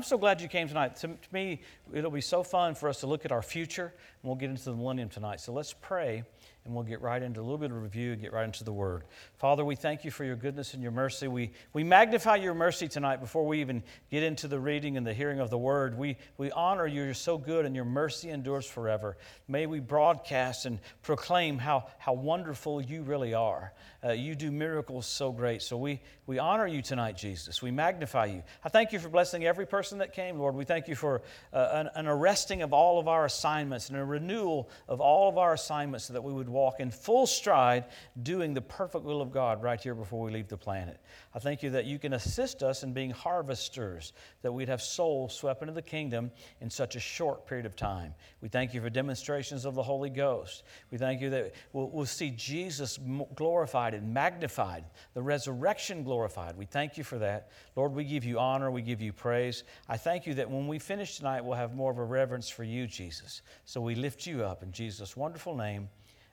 I'm so glad you came tonight. To, to me, it'll be so fun for us to look at our future, and we'll get into the millennium tonight. So let's pray and we'll get right into a little bit of review and get right into the word. Father, we thank you for your goodness and your mercy. We, we magnify your mercy tonight before we even get into the reading and the hearing of the word. We, we honor you. You're so good and your mercy endures forever. May we broadcast and proclaim how, how wonderful you really are. Uh, you do miracles so great. So we, we honor you tonight, Jesus. We magnify you. I thank you for blessing every person that came, Lord. We thank you for uh, an, an arresting of all of our assignments and a renewal of all of our assignments so that we would walk in full stride doing the perfect will of God right here before we leave the planet. I thank you that you can assist us in being harvesters, that we'd have souls swept into the kingdom in such a short period of time. We thank you for demonstrations of the Holy Ghost. We thank you that we'll, we'll see Jesus glorified and magnified, the resurrection glorified. We thank you for that. Lord, we give you honor, we give you praise. I thank you that when we finish tonight, we'll have more of a reverence for you, Jesus. So we lift you up in Jesus' wonderful name.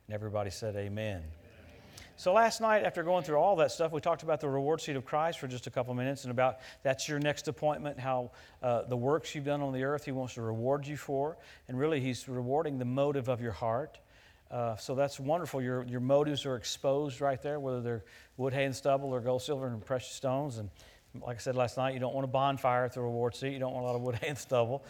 And everybody said, Amen. So last night, after going through all that stuff, we talked about the reward seat of Christ for just a couple minutes and about that's your next appointment, how uh, the works you've done on the earth He wants to reward you for. And really, He's rewarding the motive of your heart. Uh, so that's wonderful. Your, your motives are exposed right there, whether they're wood, hay, and stubble or gold, silver, and precious stones. And like I said last night, you don't want a bonfire at the reward seat. You don't want a lot of wood, hay, and stubble.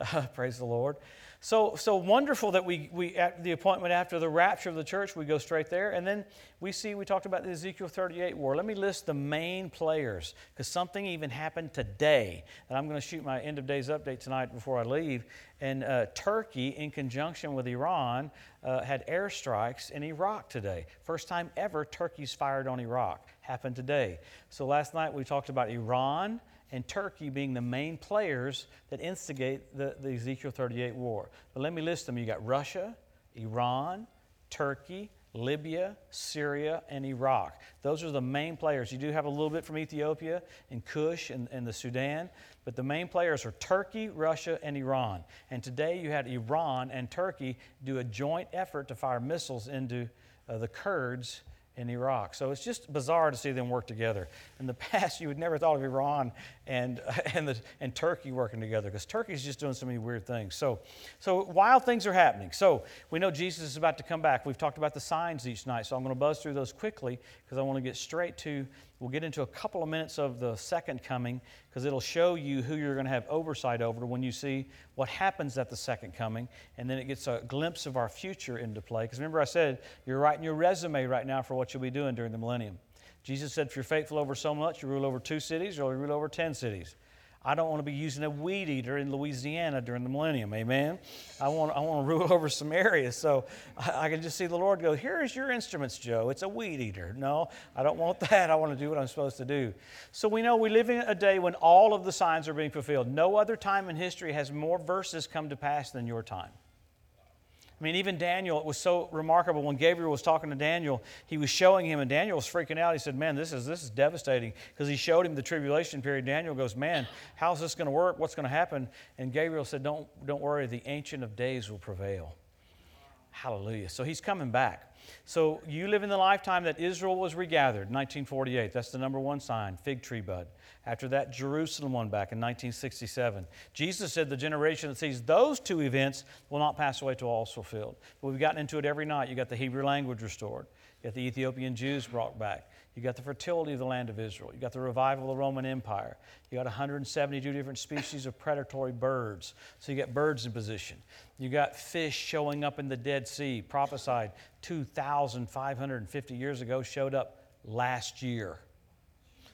Uh, praise the Lord. So, so wonderful that we, we, at the appointment after the rapture of the church, we go straight there. And then we see, we talked about the Ezekiel 38 war. Let me list the main players, because something even happened today. And I'm going to shoot my end of days update tonight before I leave. And uh, Turkey, in conjunction with Iran, uh, had airstrikes in Iraq today. First time ever Turkey's fired on Iraq. Happened today. So last night we talked about Iran and Turkey being the main players that instigate the, the Ezekiel 38 war. But let me list them. You got Russia, Iran, Turkey, Libya, Syria, and Iraq. Those are the main players. You do have a little bit from Ethiopia and Kush and, and the Sudan, but the main players are Turkey, Russia, and Iran. And today you had Iran and Turkey do a joint effort to fire missiles into uh, the Kurds in Iraq. So it's just bizarre to see them work together. In the past, you would never thought of Iran and, and, the, and Turkey working together because Turkey's just doing so many weird things. So, so wild things are happening. So we know Jesus is about to come back. We've talked about the signs each night, so I'm going to buzz through those quickly because I want to get straight to We'll get into a couple of minutes of the second coming because it'll show you who you're going to have oversight over when you see what happens at the second coming. And then it gets a glimpse of our future into play. Because remember, I said you're writing your resume right now for what you'll be doing during the millennium. Jesus said, if you're faithful over so much, you rule over two cities or you rule over ten cities. I don't want to be using a weed eater in Louisiana during the millennium. Amen. I want, I want to rule over some areas. So I, I can just see the Lord go, Here is your instruments, Joe. It's a weed eater. No, I don't want that. I want to do what I'm supposed to do. So we know we live in a day when all of the signs are being fulfilled. No other time in history has more verses come to pass than your time. I mean, even Daniel, it was so remarkable when Gabriel was talking to Daniel, he was showing him, and Daniel was freaking out. He said, Man, this is, this is devastating because he showed him the tribulation period. Daniel goes, Man, how's this going to work? What's going to happen? And Gabriel said, don't, don't worry, the Ancient of Days will prevail. Hallelujah. So he's coming back. So you live in the lifetime that Israel was regathered, 1948. That's the number one sign, fig tree bud. After that, Jerusalem won back in 1967. Jesus said the generation that sees those two events will not pass away till all is fulfilled. But we've gotten into it every night. You got the Hebrew language restored. You got the Ethiopian Jews brought back. You got the fertility of the land of Israel. You got the revival of the Roman Empire. You got 172 different species of predatory birds. So you got birds in position. You got fish showing up in the Dead Sea, prophesied 2,550 years ago, showed up last year.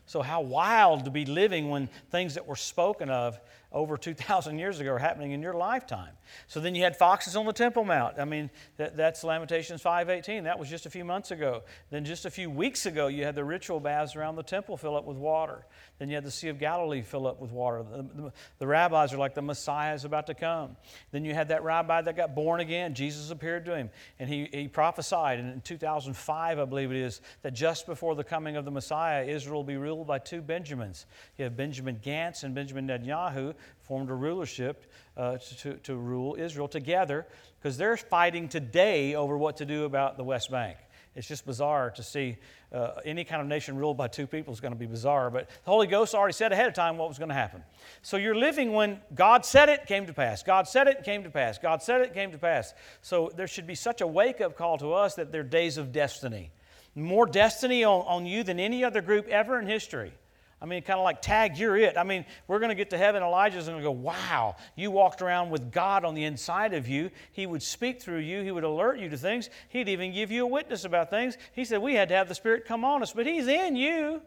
So, how wild to be living when things that were spoken of over 2,000 years ago are happening in your lifetime. So then you had foxes on the Temple Mount. I mean, that, that's Lamentations 5.18. That was just a few months ago. Then just a few weeks ago, you had the ritual baths around the temple fill up with water. Then you had the Sea of Galilee fill up with water. The, the, the rabbis are like, the Messiah is about to come. Then you had that rabbi that got born again. Jesus appeared to him, and he, he prophesied. And in 2005, I believe it is, that just before the coming of the Messiah, Israel will be ruled by two Benjamins. You have Benjamin Gantz and Benjamin Netanyahu, formed a rulership uh, to, to rule Israel together because they're fighting today over what to do about the West Bank. It's just bizarre to see uh, any kind of nation ruled by two people is going to be bizarre. But the Holy Ghost already said ahead of time what was going to happen. So you're living when God said it, came to pass. God said it, came to pass. God said it, came to pass. So there should be such a wake up call to us that they're days of destiny. More destiny on, on you than any other group ever in history. I mean, kind of like tag, you're it. I mean, we're going to get to heaven. Elijah's going to go, wow, you walked around with God on the inside of you. He would speak through you, He would alert you to things. He'd even give you a witness about things. He said, we had to have the Spirit come on us, but He's in you.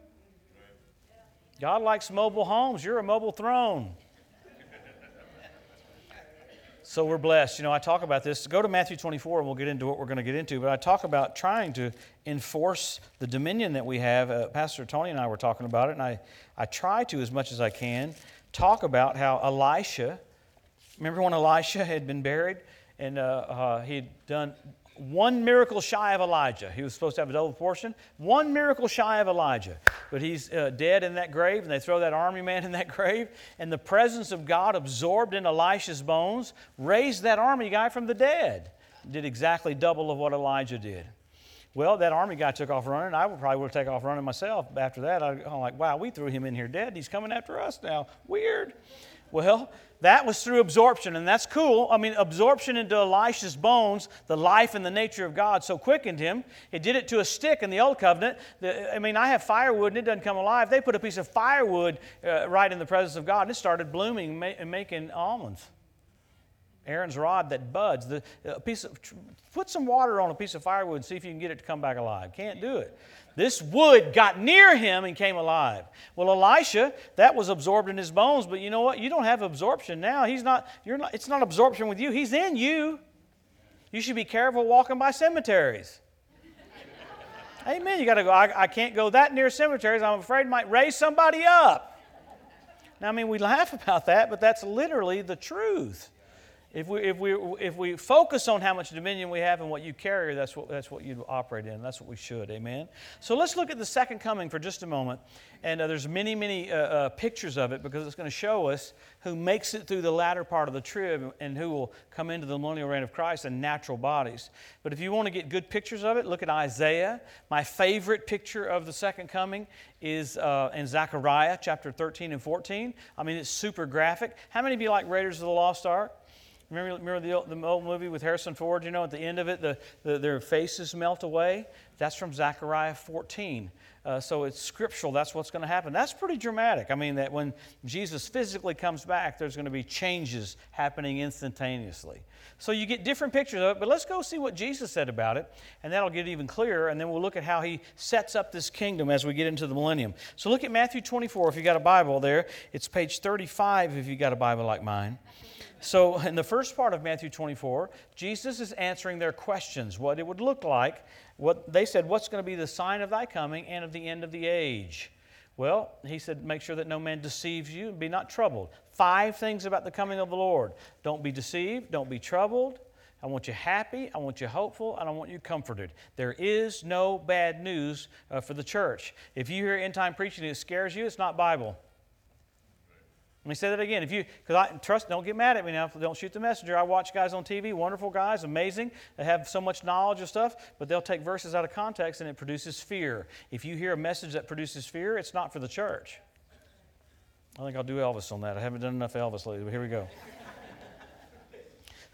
God likes mobile homes. You're a mobile throne. So we're blessed. You know, I talk about this. Go to Matthew 24 and we'll get into what we're going to get into. But I talk about trying to enforce the dominion that we have. Uh, Pastor Tony and I were talking about it, and I, I try to, as much as I can, talk about how Elisha, remember when Elisha had been buried and uh, uh, he'd done one miracle shy of Elijah. He was supposed to have a double portion. One miracle shy of Elijah. But he's uh, dead in that grave, and they throw that army man in that grave. And the presence of God absorbed in Elisha's bones raised that army guy from the dead. Did exactly double of what Elijah did. Well, that army guy took off running. I would probably would have taken off running myself after that. I'm like, wow, we threw him in here dead. He's coming after us now. Weird. Well, that was through absorption, and that's cool. I mean, absorption into Elisha's bones, the life and the nature of God so quickened him. It did it to a stick in the Old Covenant. I mean, I have firewood and it doesn't come alive. They put a piece of firewood uh, right in the presence of God, and it started blooming and making almonds. Aaron's rod that buds. The, piece of, put some water on a piece of firewood and see if you can get it to come back alive. Can't do it. This wood got near him and came alive. Well, Elisha, that was absorbed in his bones, but you know what? You don't have absorption now. He's not, you're not, it's not absorption with you, he's in you. You should be careful walking by cemeteries. Amen. You got to go, I, I can't go that near cemeteries. I'm afraid it might raise somebody up. Now, I mean, we laugh about that, but that's literally the truth. If we, if, we, if we focus on how much dominion we have and what you carry, that's what, that's what you operate in. That's what we should. Amen? So let's look at the second coming for just a moment. And uh, there's many, many uh, uh, pictures of it because it's going to show us who makes it through the latter part of the trib and who will come into the millennial reign of Christ in natural bodies. But if you want to get good pictures of it, look at Isaiah. My favorite picture of the second coming is uh, in Zechariah chapter 13 and 14. I mean, it's super graphic. How many of you like Raiders of the Lost Ark? Remember, remember the, the old movie with Harrison Ford? You know, at the end of it, the, the their faces melt away. That's from Zechariah 14. Uh, so it's scriptural. That's what's going to happen. That's pretty dramatic. I mean, that when Jesus physically comes back, there's going to be changes happening instantaneously. So you get different pictures of it, but let's go see what Jesus said about it, and that'll get even clearer, and then we'll look at how he sets up this kingdom as we get into the millennium. So look at Matthew 24 if you got a Bible there. It's page 35 if you got a Bible like mine. So, in the first part of Matthew 24, Jesus is answering their questions, what it would look like. What they said, What's going to be the sign of thy coming and of the end of the age? Well, he said, Make sure that no man deceives you and be not troubled. Five things about the coming of the Lord. Don't be deceived, don't be troubled. I want you happy, I want you hopeful, and I want you comforted. There is no bad news uh, for the church. If you hear end time preaching and it scares you, it's not Bible. Let me say that again. If you, because I trust, don't get mad at me now. Don't shoot the messenger. I watch guys on TV, wonderful guys, amazing. They have so much knowledge of stuff, but they'll take verses out of context and it produces fear. If you hear a message that produces fear, it's not for the church. I think I'll do Elvis on that. I haven't done enough Elvis lately, but here we go.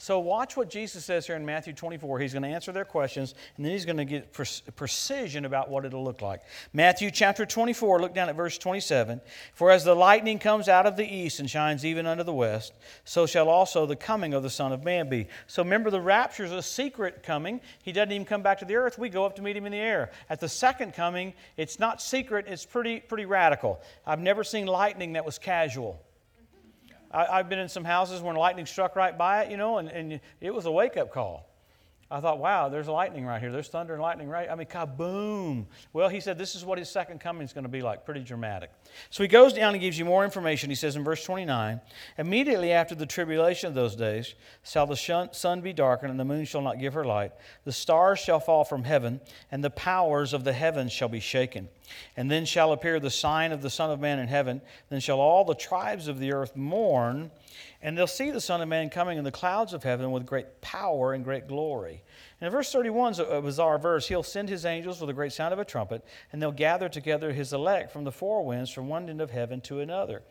So, watch what Jesus says here in Matthew 24. He's going to answer their questions, and then he's going to get precision about what it'll look like. Matthew chapter 24, look down at verse 27. For as the lightning comes out of the east and shines even unto the west, so shall also the coming of the Son of Man be. So, remember, the rapture is a secret coming. He doesn't even come back to the earth. We go up to meet him in the air. At the second coming, it's not secret, it's pretty, pretty radical. I've never seen lightning that was casual. I, have been in some houses when lightning struck right by it, you know, and, and it was a wake up call. I thought, wow, there's lightning right here. There's thunder and lightning right. I mean, kaboom. Well, he said this is what his second coming is going to be like. Pretty dramatic. So he goes down and gives you more information. He says in verse 29 Immediately after the tribulation of those days shall the sun be darkened, and the moon shall not give her light. The stars shall fall from heaven, and the powers of the heavens shall be shaken. And then shall appear the sign of the Son of Man in heaven. Then shall all the tribes of the earth mourn and they'll see the Son of Man coming in the clouds of heaven with great power and great glory. And verse 31 is a bizarre verse. He'll send his angels with a great sound of a trumpet, and they'll gather together his elect from the four winds, from one end of heaven to another.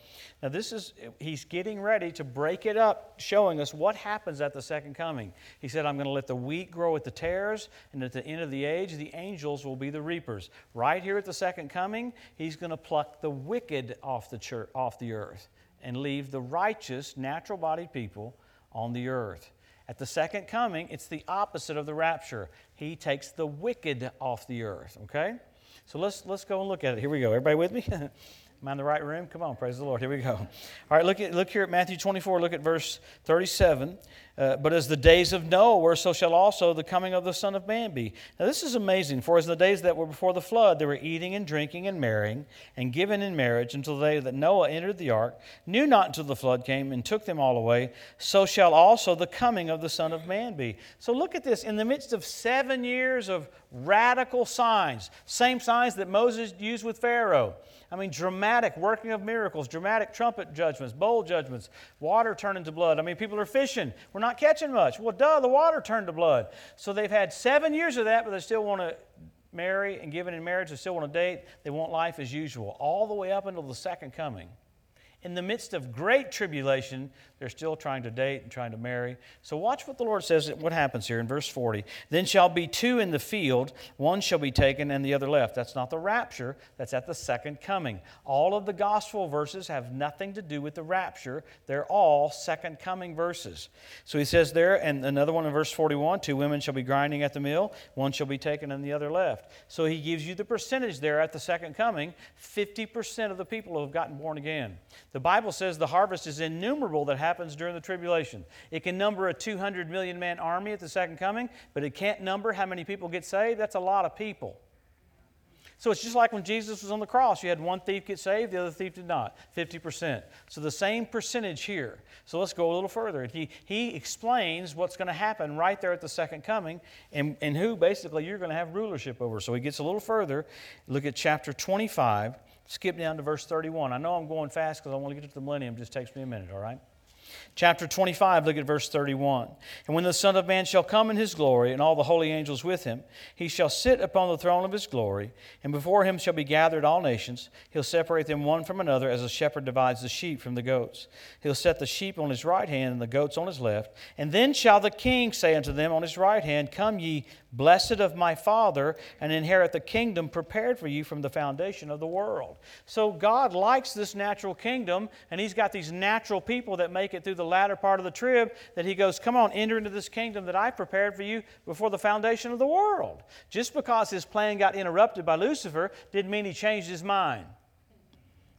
Now, this is, he's getting ready to break it up, showing us what happens at the second coming. He said, I'm going to let the wheat grow at the tares, and at the end of the age, the angels will be the reapers. Right here at the second coming, he's going to pluck the wicked off the, church, off the earth and leave the righteous, natural bodied people on the earth. At the second coming, it's the opposite of the rapture. He takes the wicked off the earth, okay? So let's, let's go and look at it. Here we go. Everybody with me? Am I in the right room? Come on, praise the Lord. Here we go. All right, look, at, look here at Matthew 24. Look at verse 37. Uh, but as the days of Noah were, so shall also the coming of the Son of Man be. Now, this is amazing. For as the days that were before the flood, they were eating and drinking and marrying and given in marriage until the day that Noah entered the ark, knew not until the flood came and took them all away, so shall also the coming of the Son of Man be. So, look at this. In the midst of seven years of radical signs, same signs that Moses used with Pharaoh. I mean, dramatic working of miracles, dramatic trumpet judgments, bowl judgments, water turning to blood. I mean, people are fishing. We're not catching much. Well, duh, the water turned to blood. So they've had seven years of that, but they still want to marry and give in marriage. They still want to date. They want life as usual, all the way up until the second coming. In the midst of great tribulation, they're still trying to date and trying to marry. So watch what the Lord says, what happens here in verse 40. Then shall be two in the field, one shall be taken and the other left. That's not the rapture, that's at the second coming. All of the gospel verses have nothing to do with the rapture, they're all second coming verses. So he says there, and another one in verse 41 two women shall be grinding at the mill, one shall be taken and the other left. So he gives you the percentage there at the second coming 50% of the people who have gotten born again. The Bible says the harvest is innumerable that happens during the tribulation. It can number a 200 million man army at the second coming, but it can't number how many people get saved. That's a lot of people. So it's just like when Jesus was on the cross. You had one thief get saved, the other thief did not. 50%. So the same percentage here. So let's go a little further. He, he explains what's going to happen right there at the second coming and, and who basically you're going to have rulership over. So he gets a little further. Look at chapter 25. Skip down to verse 31. I know I'm going fast because I want to get to the millennium. It just takes me a minute, all right? Chapter 25, look at verse 31. And when the Son of Man shall come in his glory, and all the holy angels with him, he shall sit upon the throne of his glory, and before him shall be gathered all nations. He'll separate them one from another, as a shepherd divides the sheep from the goats. He'll set the sheep on his right hand, and the goats on his left. And then shall the king say unto them on his right hand, Come ye, blessed of my Father, and inherit the kingdom prepared for you from the foundation of the world. So God likes this natural kingdom, and he's got these natural people that make it through the latter part of the trib that he goes, Come on, enter into this kingdom that I prepared for you before the foundation of the world. Just because his plan got interrupted by Lucifer didn't mean he changed his mind.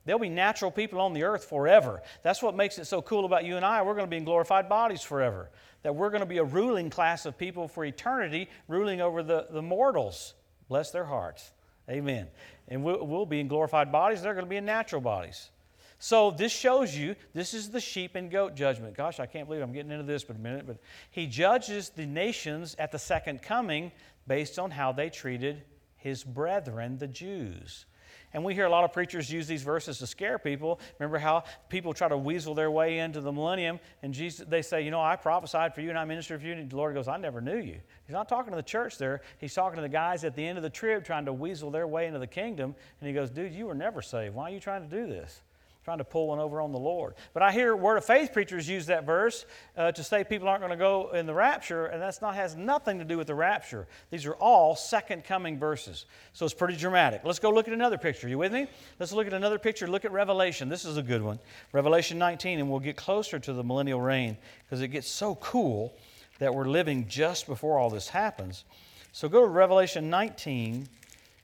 There'll be natural people on the earth forever. That's what makes it so cool about you and I. We're going to be in glorified bodies forever. That we're going to be a ruling class of people for eternity, ruling over the, the mortals. Bless their hearts. Amen. And we'll, we'll be in glorified bodies. They're going to be in natural bodies. So this shows you this is the sheep and goat judgment. Gosh, I can't believe I'm getting into this but a minute, but he judges the nations at the second coming based on how they treated his brethren, the Jews. And we hear a lot of preachers use these verses to scare people. Remember how people try to weasel their way into the millennium, and Jesus, they say, You know, I prophesied for you and I ministered for you. And the Lord goes, I never knew you. He's not talking to the church there. He's talking to the guys at the end of the trib trying to weasel their way into the kingdom. And he goes, Dude, you were never saved. Why are you trying to do this? Trying to pull one over on the Lord. But I hear Word of Faith preachers use that verse uh, to say people aren't going to go in the rapture, and that's not has nothing to do with the rapture. These are all second coming verses, so it's pretty dramatic. Let's go look at another picture. You with me? Let's look at another picture. Look at Revelation. This is a good one, Revelation 19, and we'll get closer to the millennial reign because it gets so cool that we're living just before all this happens. So go to Revelation 19.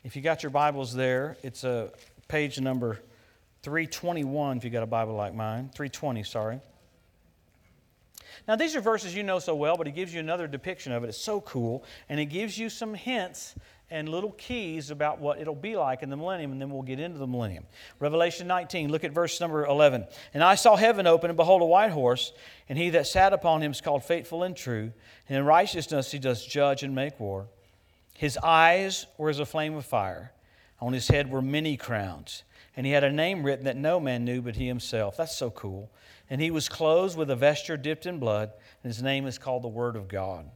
If you got your Bibles there, it's a page number 321 if you got a Bible like mine. 320, sorry. Now, these are verses you know so well, but he gives you another depiction of it. It's so cool. And it gives you some hints and little keys about what it'll be like in the millennium, and then we'll get into the millennium. Revelation 19, look at verse number 11. And I saw heaven open, and behold, a white horse, and he that sat upon him is called faithful and true. And in righteousness he does judge and make war. His eyes were as a flame of fire, on his head were many crowns and he had a name written that no man knew but he himself. That's so cool. And he was clothed with a vesture dipped in blood, and his name is called the Word of God.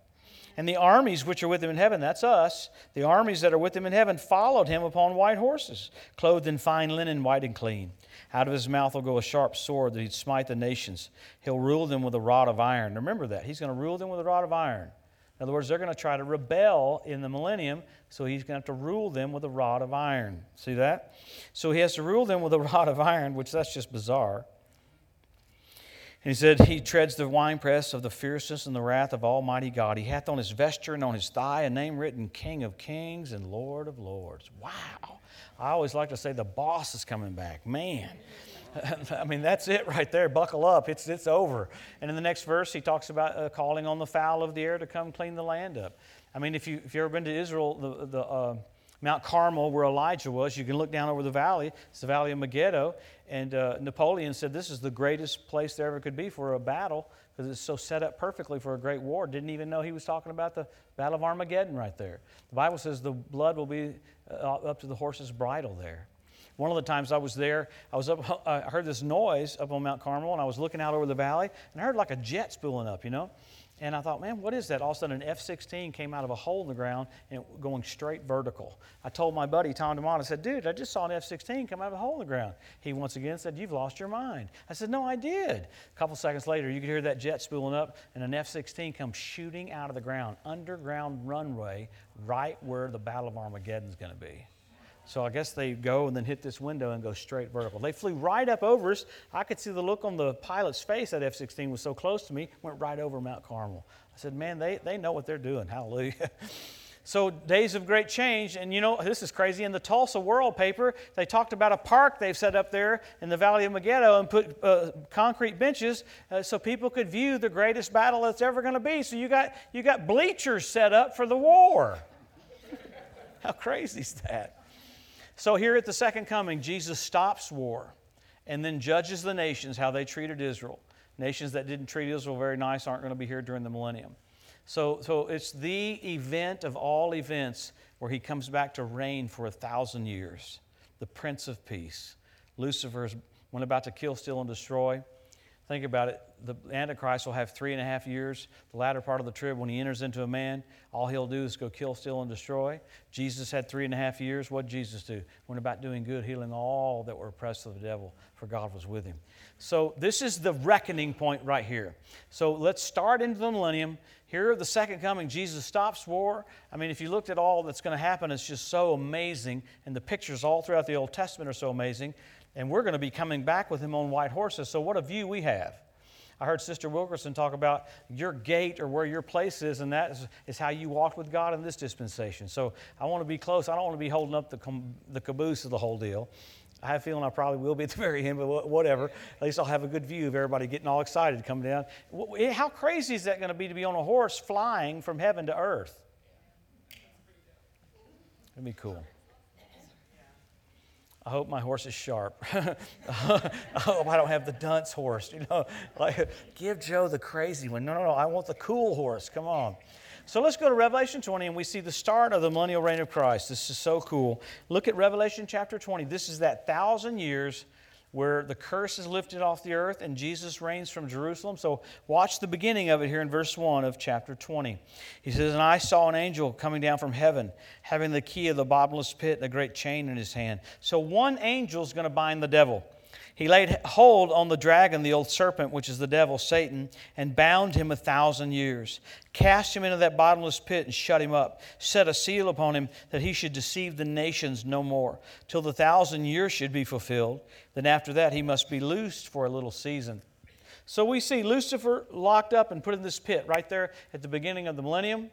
And the armies which are with him in heaven, that's us, the armies that are with him in heaven followed him upon white horses, clothed in fine linen, white and clean. Out of his mouth will go a sharp sword that he'd smite the nations. He'll rule them with a rod of iron. Remember that. He's going to rule them with a rod of iron. In other words, they're going to try to rebel in the millennium, so he's going to have to rule them with a rod of iron. See that? So he has to rule them with a rod of iron, which that's just bizarre. And he said, He treads the winepress of the fierceness and the wrath of Almighty God. He hath on his vesture and on his thigh a name written King of Kings and Lord of Lords. Wow. I always like to say the boss is coming back. Man. I mean, that's it right there. Buckle up. It's, it's over. And in the next verse, he talks about uh, calling on the fowl of the air to come clean the land up. I mean, if, you, if you've ever been to Israel, the, the uh, Mount Carmel, where Elijah was, you can look down over the valley. It's the valley of Megiddo. And uh, Napoleon said this is the greatest place there ever could be for a battle because it's so set up perfectly for a great war. Didn't even know he was talking about the Battle of Armageddon right there. The Bible says the blood will be Uh, up to the horse's bridle there. One of the times I was there, I was up, I heard this noise up on Mount Carmel, and I was looking out over the valley, and I heard like a jet spooling up, you know. And I thought, man, what is that? All of a sudden, an F 16 came out of a hole in the ground and going straight vertical. I told my buddy, Tom DeMont, I said, dude, I just saw an F 16 come out of a hole in the ground. He once again said, You've lost your mind. I said, No, I did. A couple seconds later, you could hear that jet spooling up, and an F 16 comes shooting out of the ground, underground runway, right where the Battle of Armageddon is going to be. So I guess they go and then hit this window and go straight vertical. They flew right up over us. I could see the look on the pilot's face. That F 16 was so close to me, went right over Mount Carmel. I said, Man, they, they know what they're doing. Hallelujah. So, days of great change. And you know, this is crazy. In the Tulsa World paper, they talked about a park they've set up there in the Valley of Megiddo and put uh, concrete benches uh, so people could view the greatest battle that's ever going to be. So, you got, you got bleachers set up for the war. How crazy is that? So, here at the second coming, Jesus stops war and then judges the nations how they treated Israel. Nations that didn't treat Israel very nice aren't going to be here during the millennium. So, so it's the event of all events where he comes back to reign for a thousand years, the Prince of Peace. Lucifer's when about to kill, steal, and destroy. Think about it. The Antichrist will have three and a half years, the latter part of the trib, when he enters into a man, all he'll do is go kill, steal, and destroy. Jesus had three and a half years. What did Jesus do? Went about doing good, healing all that were oppressed of the devil, for God was with him. So, this is the reckoning point right here. So, let's start into the millennium. Here, the second coming, Jesus stops war. I mean, if you looked at all that's going to happen, it's just so amazing. And the pictures all throughout the Old Testament are so amazing and we're going to be coming back with him on white horses. So, what a view we have. I heard Sister Wilkerson talk about your gate or where your place is, and that is, is how you walked with God in this dispensation. So, I want to be close. I don't want to be holding up the, the caboose of the whole deal. I have a feeling I probably will be at the very end, but whatever. At least I'll have a good view of everybody getting all excited coming down. Eh, how crazy is that going to be to be on a horse flying from heaven to earth? It'd be cool. I hope my horse is sharp. I hope I don't have the dunce horse. You know, like give Joe the crazy one. No, no, no. I want the cool horse. Come on. So let's go to Revelation 20 and we see the start of the millennial reign of Christ. This is so cool. Look at Revelation chapter 20. This is that thousand years where the curse is lifted off the earth and Jesus reigns from Jerusalem. So, watch the beginning of it here in verse 1 of chapter 20. He says, And I saw an angel coming down from heaven, having the key of the bottomless pit and a great chain in his hand. So, one angel is going to bind the devil. He laid hold on the dragon, the old serpent, which is the devil, Satan, and bound him a thousand years. Cast him into that bottomless pit and shut him up. Set a seal upon him that he should deceive the nations no more, till the thousand years should be fulfilled. Then after that he must be loosed for a little season. So we see Lucifer locked up and put in this pit right there at the beginning of the millennium.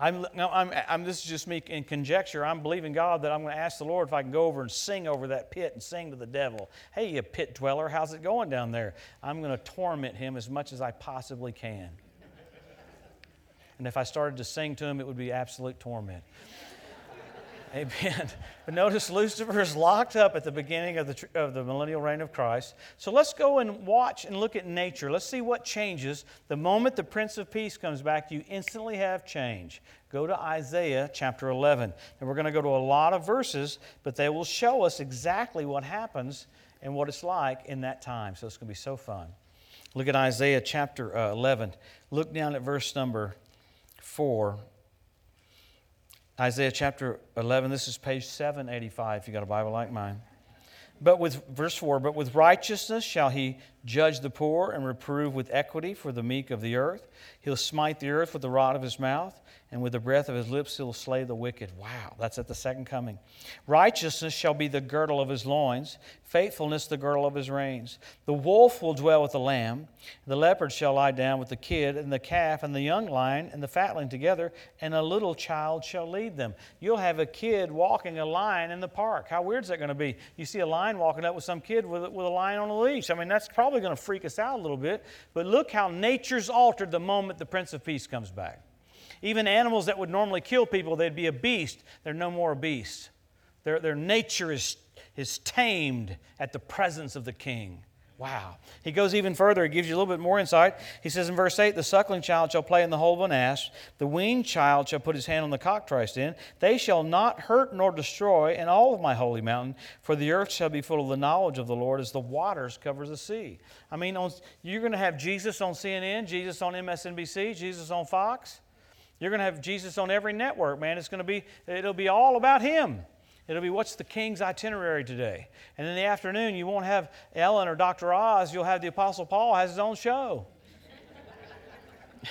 I'm, I'm, I'm, this is just me in conjecture. I'm believing God that I'm going to ask the Lord if I can go over and sing over that pit and sing to the devil. Hey, you pit dweller, how's it going down there? I'm going to torment him as much as I possibly can. And if I started to sing to him, it would be absolute torment. Amen. But notice Lucifer is locked up at the beginning of the, of the millennial reign of Christ. So let's go and watch and look at nature. Let's see what changes. The moment the Prince of Peace comes back, you instantly have change. Go to Isaiah chapter 11. And we're going to go to a lot of verses, but they will show us exactly what happens and what it's like in that time. So it's going to be so fun. Look at Isaiah chapter uh, 11. Look down at verse number 4. Isaiah chapter 11, this is page 785 if you got a Bible like mine. But with verse 4, but with righteousness shall he judge the poor and reprove with equity for the meek of the earth. He'll smite the earth with the rod of his mouth and with the breath of his lips he'll slay the wicked. Wow, that's at the second coming. Righteousness shall be the girdle of his loins, faithfulness the girdle of his reins. The wolf will dwell with the lamb, the leopard shall lie down with the kid, and the calf and the young lion and the fatling together, and a little child shall lead them. You'll have a kid walking a lion in the park. How weird is that going to be? You see a lion walking up with some kid with, with a lion on a leash. I mean, that's probably going to freak us out a little bit, but look how nature's altered the moment the Prince of Peace comes back. Even animals that would normally kill people, they'd be a beast. They're no more a beast. Their, their nature is, is tamed at the presence of the king. Wow. He goes even further. He gives you a little bit more insight. He says in verse 8 The suckling child shall play in the hole of an ass, the weaned child shall put his hand on the cockatrice den. They shall not hurt nor destroy in all of my holy mountain, for the earth shall be full of the knowledge of the Lord as the waters cover the sea. I mean, on, you're going to have Jesus on CNN, Jesus on MSNBC, Jesus on Fox. You're going to have Jesus on every network, man. It's going to be, it'll be all about Him. It'll be what's the king's itinerary today. And in the afternoon, you won't have Ellen or Dr. Oz. You'll have the Apostle Paul has his own show.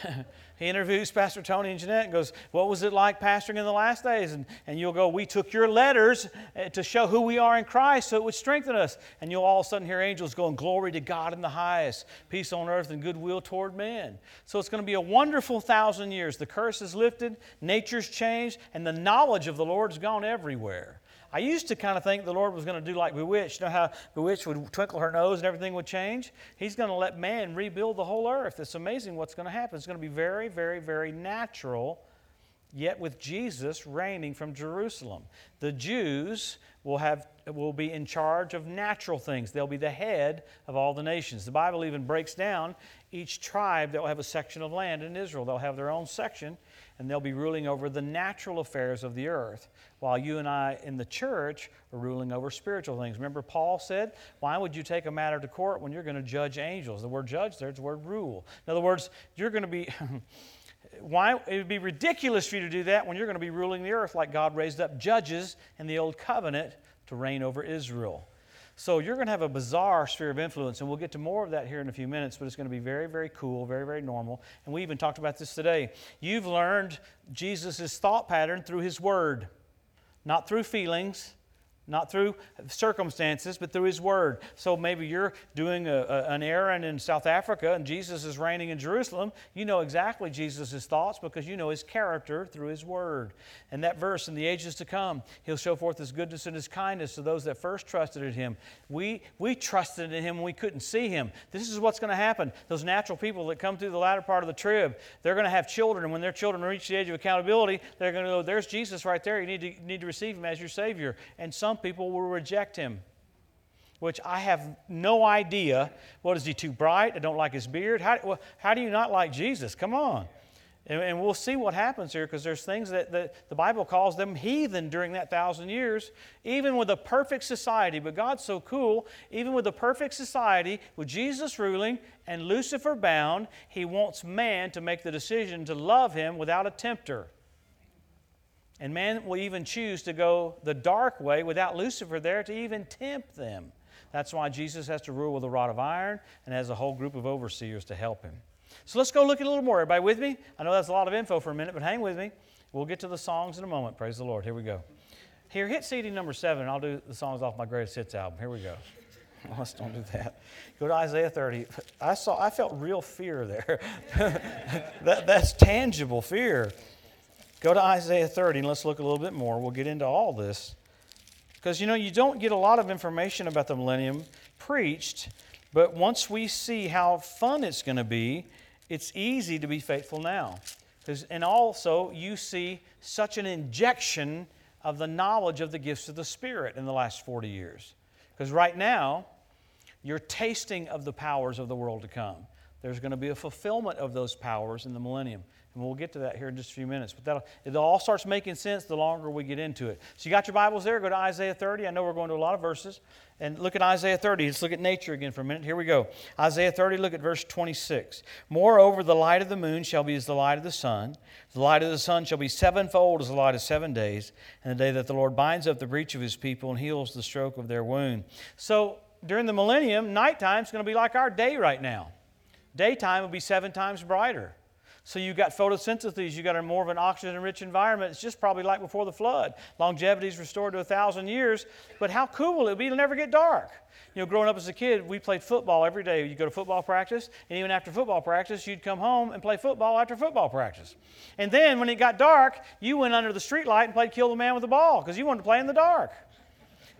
He interviews Pastor Tony and Jeanette and goes, What was it like pastoring in the last days? And, and you'll go, We took your letters eh, to show who we are in Christ so it would strengthen us. And you'll all of a sudden hear angels going, Glory to God in the highest, peace on earth and goodwill toward men. So it's going to be a wonderful thousand years. The curse is lifted, nature's changed, and the knowledge of the Lord's gone everywhere. I used to kind of think the Lord was going to do like Bewitched. You know how Bewitched would twinkle her nose and everything would change? He's going to let man rebuild the whole earth. It's amazing what's going to happen. It's going to be very, very, very natural, yet with Jesus reigning from Jerusalem. The Jews will, have, will be in charge of natural things, they'll be the head of all the nations. The Bible even breaks down each tribe that will have a section of land in Israel. They'll have their own section and they'll be ruling over the natural affairs of the earth, while you and I in the church are ruling over spiritual things. Remember, Paul said, Why would you take a matter to court when you're going to judge angels? The word judge there's the word rule. In other words, you're going to be. Why it would be ridiculous for you to do that when you're going to be ruling the earth like God raised up judges in the old covenant to reign over Israel. So you're going to have a bizarre sphere of influence, and we'll get to more of that here in a few minutes, but it's going to be very, very cool, very, very normal. And we even talked about this today. You've learned Jesus' thought pattern through his word, not through feelings, not through circumstances, but through His Word. So maybe you're doing a, a, an errand in South Africa and Jesus is reigning in Jerusalem. You know exactly Jesus' thoughts because you know His character through His Word. And that verse, in the ages to come, He'll show forth His goodness and His kindness to those that first trusted in Him. We, we trusted in Him when we couldn't see Him. This is what's going to happen. Those natural people that come through the latter part of the trib, they're going to have children, and when their children reach the age of accountability, they're going to go, There's Jesus right there. You need to, need to receive Him as your Savior. And some some people will reject him, which I have no idea. What is he too bright? I don't like his beard. How, well, how do you not like Jesus? Come on. And, and we'll see what happens here because there's things that the, the Bible calls them heathen during that thousand years, even with a perfect society. But God's so cool, even with a perfect society, with Jesus ruling and Lucifer bound, he wants man to make the decision to love him without a tempter. And man will even choose to go the dark way without Lucifer there to even tempt them. That's why Jesus has to rule with a rod of iron and has a whole group of overseers to help him. So let's go look at a little more. Everybody with me? I know that's a lot of info for a minute, but hang with me. We'll get to the songs in a moment. Praise the Lord. Here we go. Here, hit CD number seven, and I'll do the songs off my greatest hits album. Here we go. let's don't do that. Go to Isaiah 30. I saw. I felt real fear there. that, that's tangible fear. Go to Isaiah 30 and let's look a little bit more. We'll get into all this. Because, you know, you don't get a lot of information about the millennium preached, but once we see how fun it's going to be, it's easy to be faithful now. And also, you see such an injection of the knowledge of the gifts of the Spirit in the last 40 years. Because right now, you're tasting of the powers of the world to come. there's going to be a fulfillment of those powers in the millennium. And we'll get to that here in just a few minutes. But that it all starts making sense the longer we get into it. So you got your Bibles there? Go to Isaiah 30. I know we're going to a lot of verses. And look at Isaiah 30. Let's look at nature again for a minute. Here we go. Isaiah 30, look at verse 26. Moreover, the light of the moon shall be as the light of the sun. The light of the sun shall be sevenfold as the light of seven days, and the day that the Lord binds up the breach of his people and heals the stroke of their wound. So during the millennium, nighttime is going to be like our day right now. Daytime will be seven times brighter. So you've got photosynthesis, you've got a more of an oxygen rich environment. It's just probably like before the flood. Longevity is restored to a thousand years. But how cool will it be? It'll never get dark. You know, growing up as a kid, we played football every day. You go to football practice, and even after football practice, you'd come home and play football after football practice. And then when it got dark, you went under the street light and played kill the man with the ball because you wanted to play in the dark.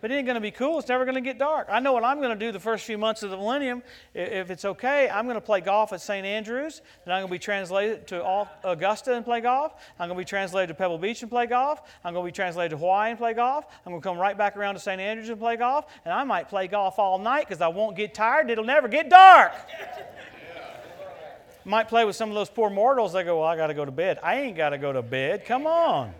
But it ain't going to be cool. It's never going to get dark. I know what I'm going to do the first few months of the millennium. If it's okay, I'm going to play golf at St. Andrews. Then I'm going to be translated to Augusta and play golf. I'm going to be translated to Pebble Beach and play golf. I'm going to be translated to Hawaii and play golf. I'm going to come right back around to St. Andrews and play golf. And I might play golf all night because I won't get tired it'll never get dark. might play with some of those poor mortals. They go, Well, I got to go to bed. I ain't got to go to bed. Come on.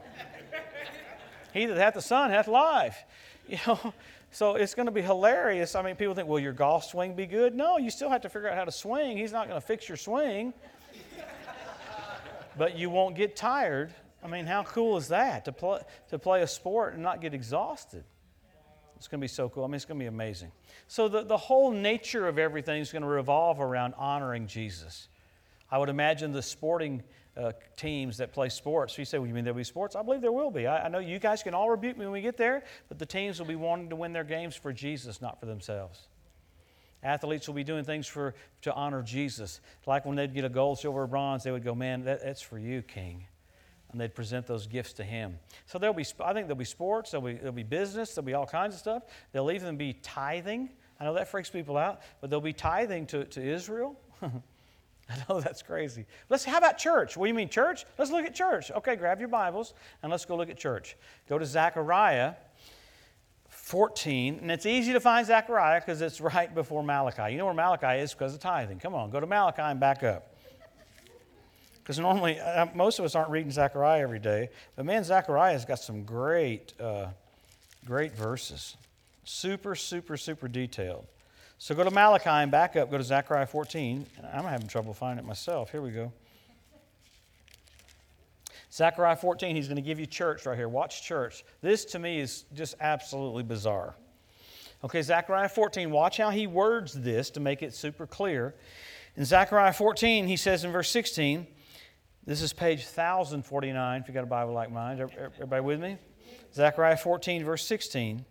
He that hath the Son hath life. You know, so it's going to be hilarious. I mean, people think, will your golf swing be good? No, you still have to figure out how to swing. He's not going to fix your swing. but you won't get tired. I mean, how cool is that to play, to play a sport and not get exhausted? It's going to be so cool. I mean, it's going to be amazing. So, the, the whole nature of everything is going to revolve around honoring Jesus. I would imagine the sporting uh, teams that play sports. You say, well, you mean there'll be sports? I believe there will be. I, I, know you guys can all rebuke me when we get there, but the teams will be wanting to win their games for Jesus, not for themselves. Athletes will be doing things for, to honor Jesus. Like when they'd get a gold, silver, or bronze, they would go, man, that, that's for you, King. And they'd present those gifts to him. So there'll be, I think there'll be sports, there'll be, there'll be business, there'll be all kinds of stuff. There'll even be tithing. I know that freaks people out, but there'll be tithing to, to Israel. I know that's crazy. Let's how about church? What do you mean church? Let's look at church. Okay, grab your Bibles and let's go look at church. Go to Zechariah 14, and it's easy to find Zechariah because it's right before Malachi. You know where Malachi is because of tithing. Come on, go to Malachi and back up. Because normally, uh, most of us aren't reading Zechariah every day, but man, Zechariah's got some great, uh, great verses. Super, super, super detailed. So go to Malachi and back up, go to Zechariah 14. I'm having trouble finding it myself. Here we go. Zechariah 14, he's going to give you church right here. Watch church. This to me is just absolutely bizarre. Okay, Zechariah 14, watch how he words this to make it super clear. In Zechariah 14, he says in verse 16, this is page 1049 if you got a Bible like mine. Everybody with me? Zechariah 14, verse 16.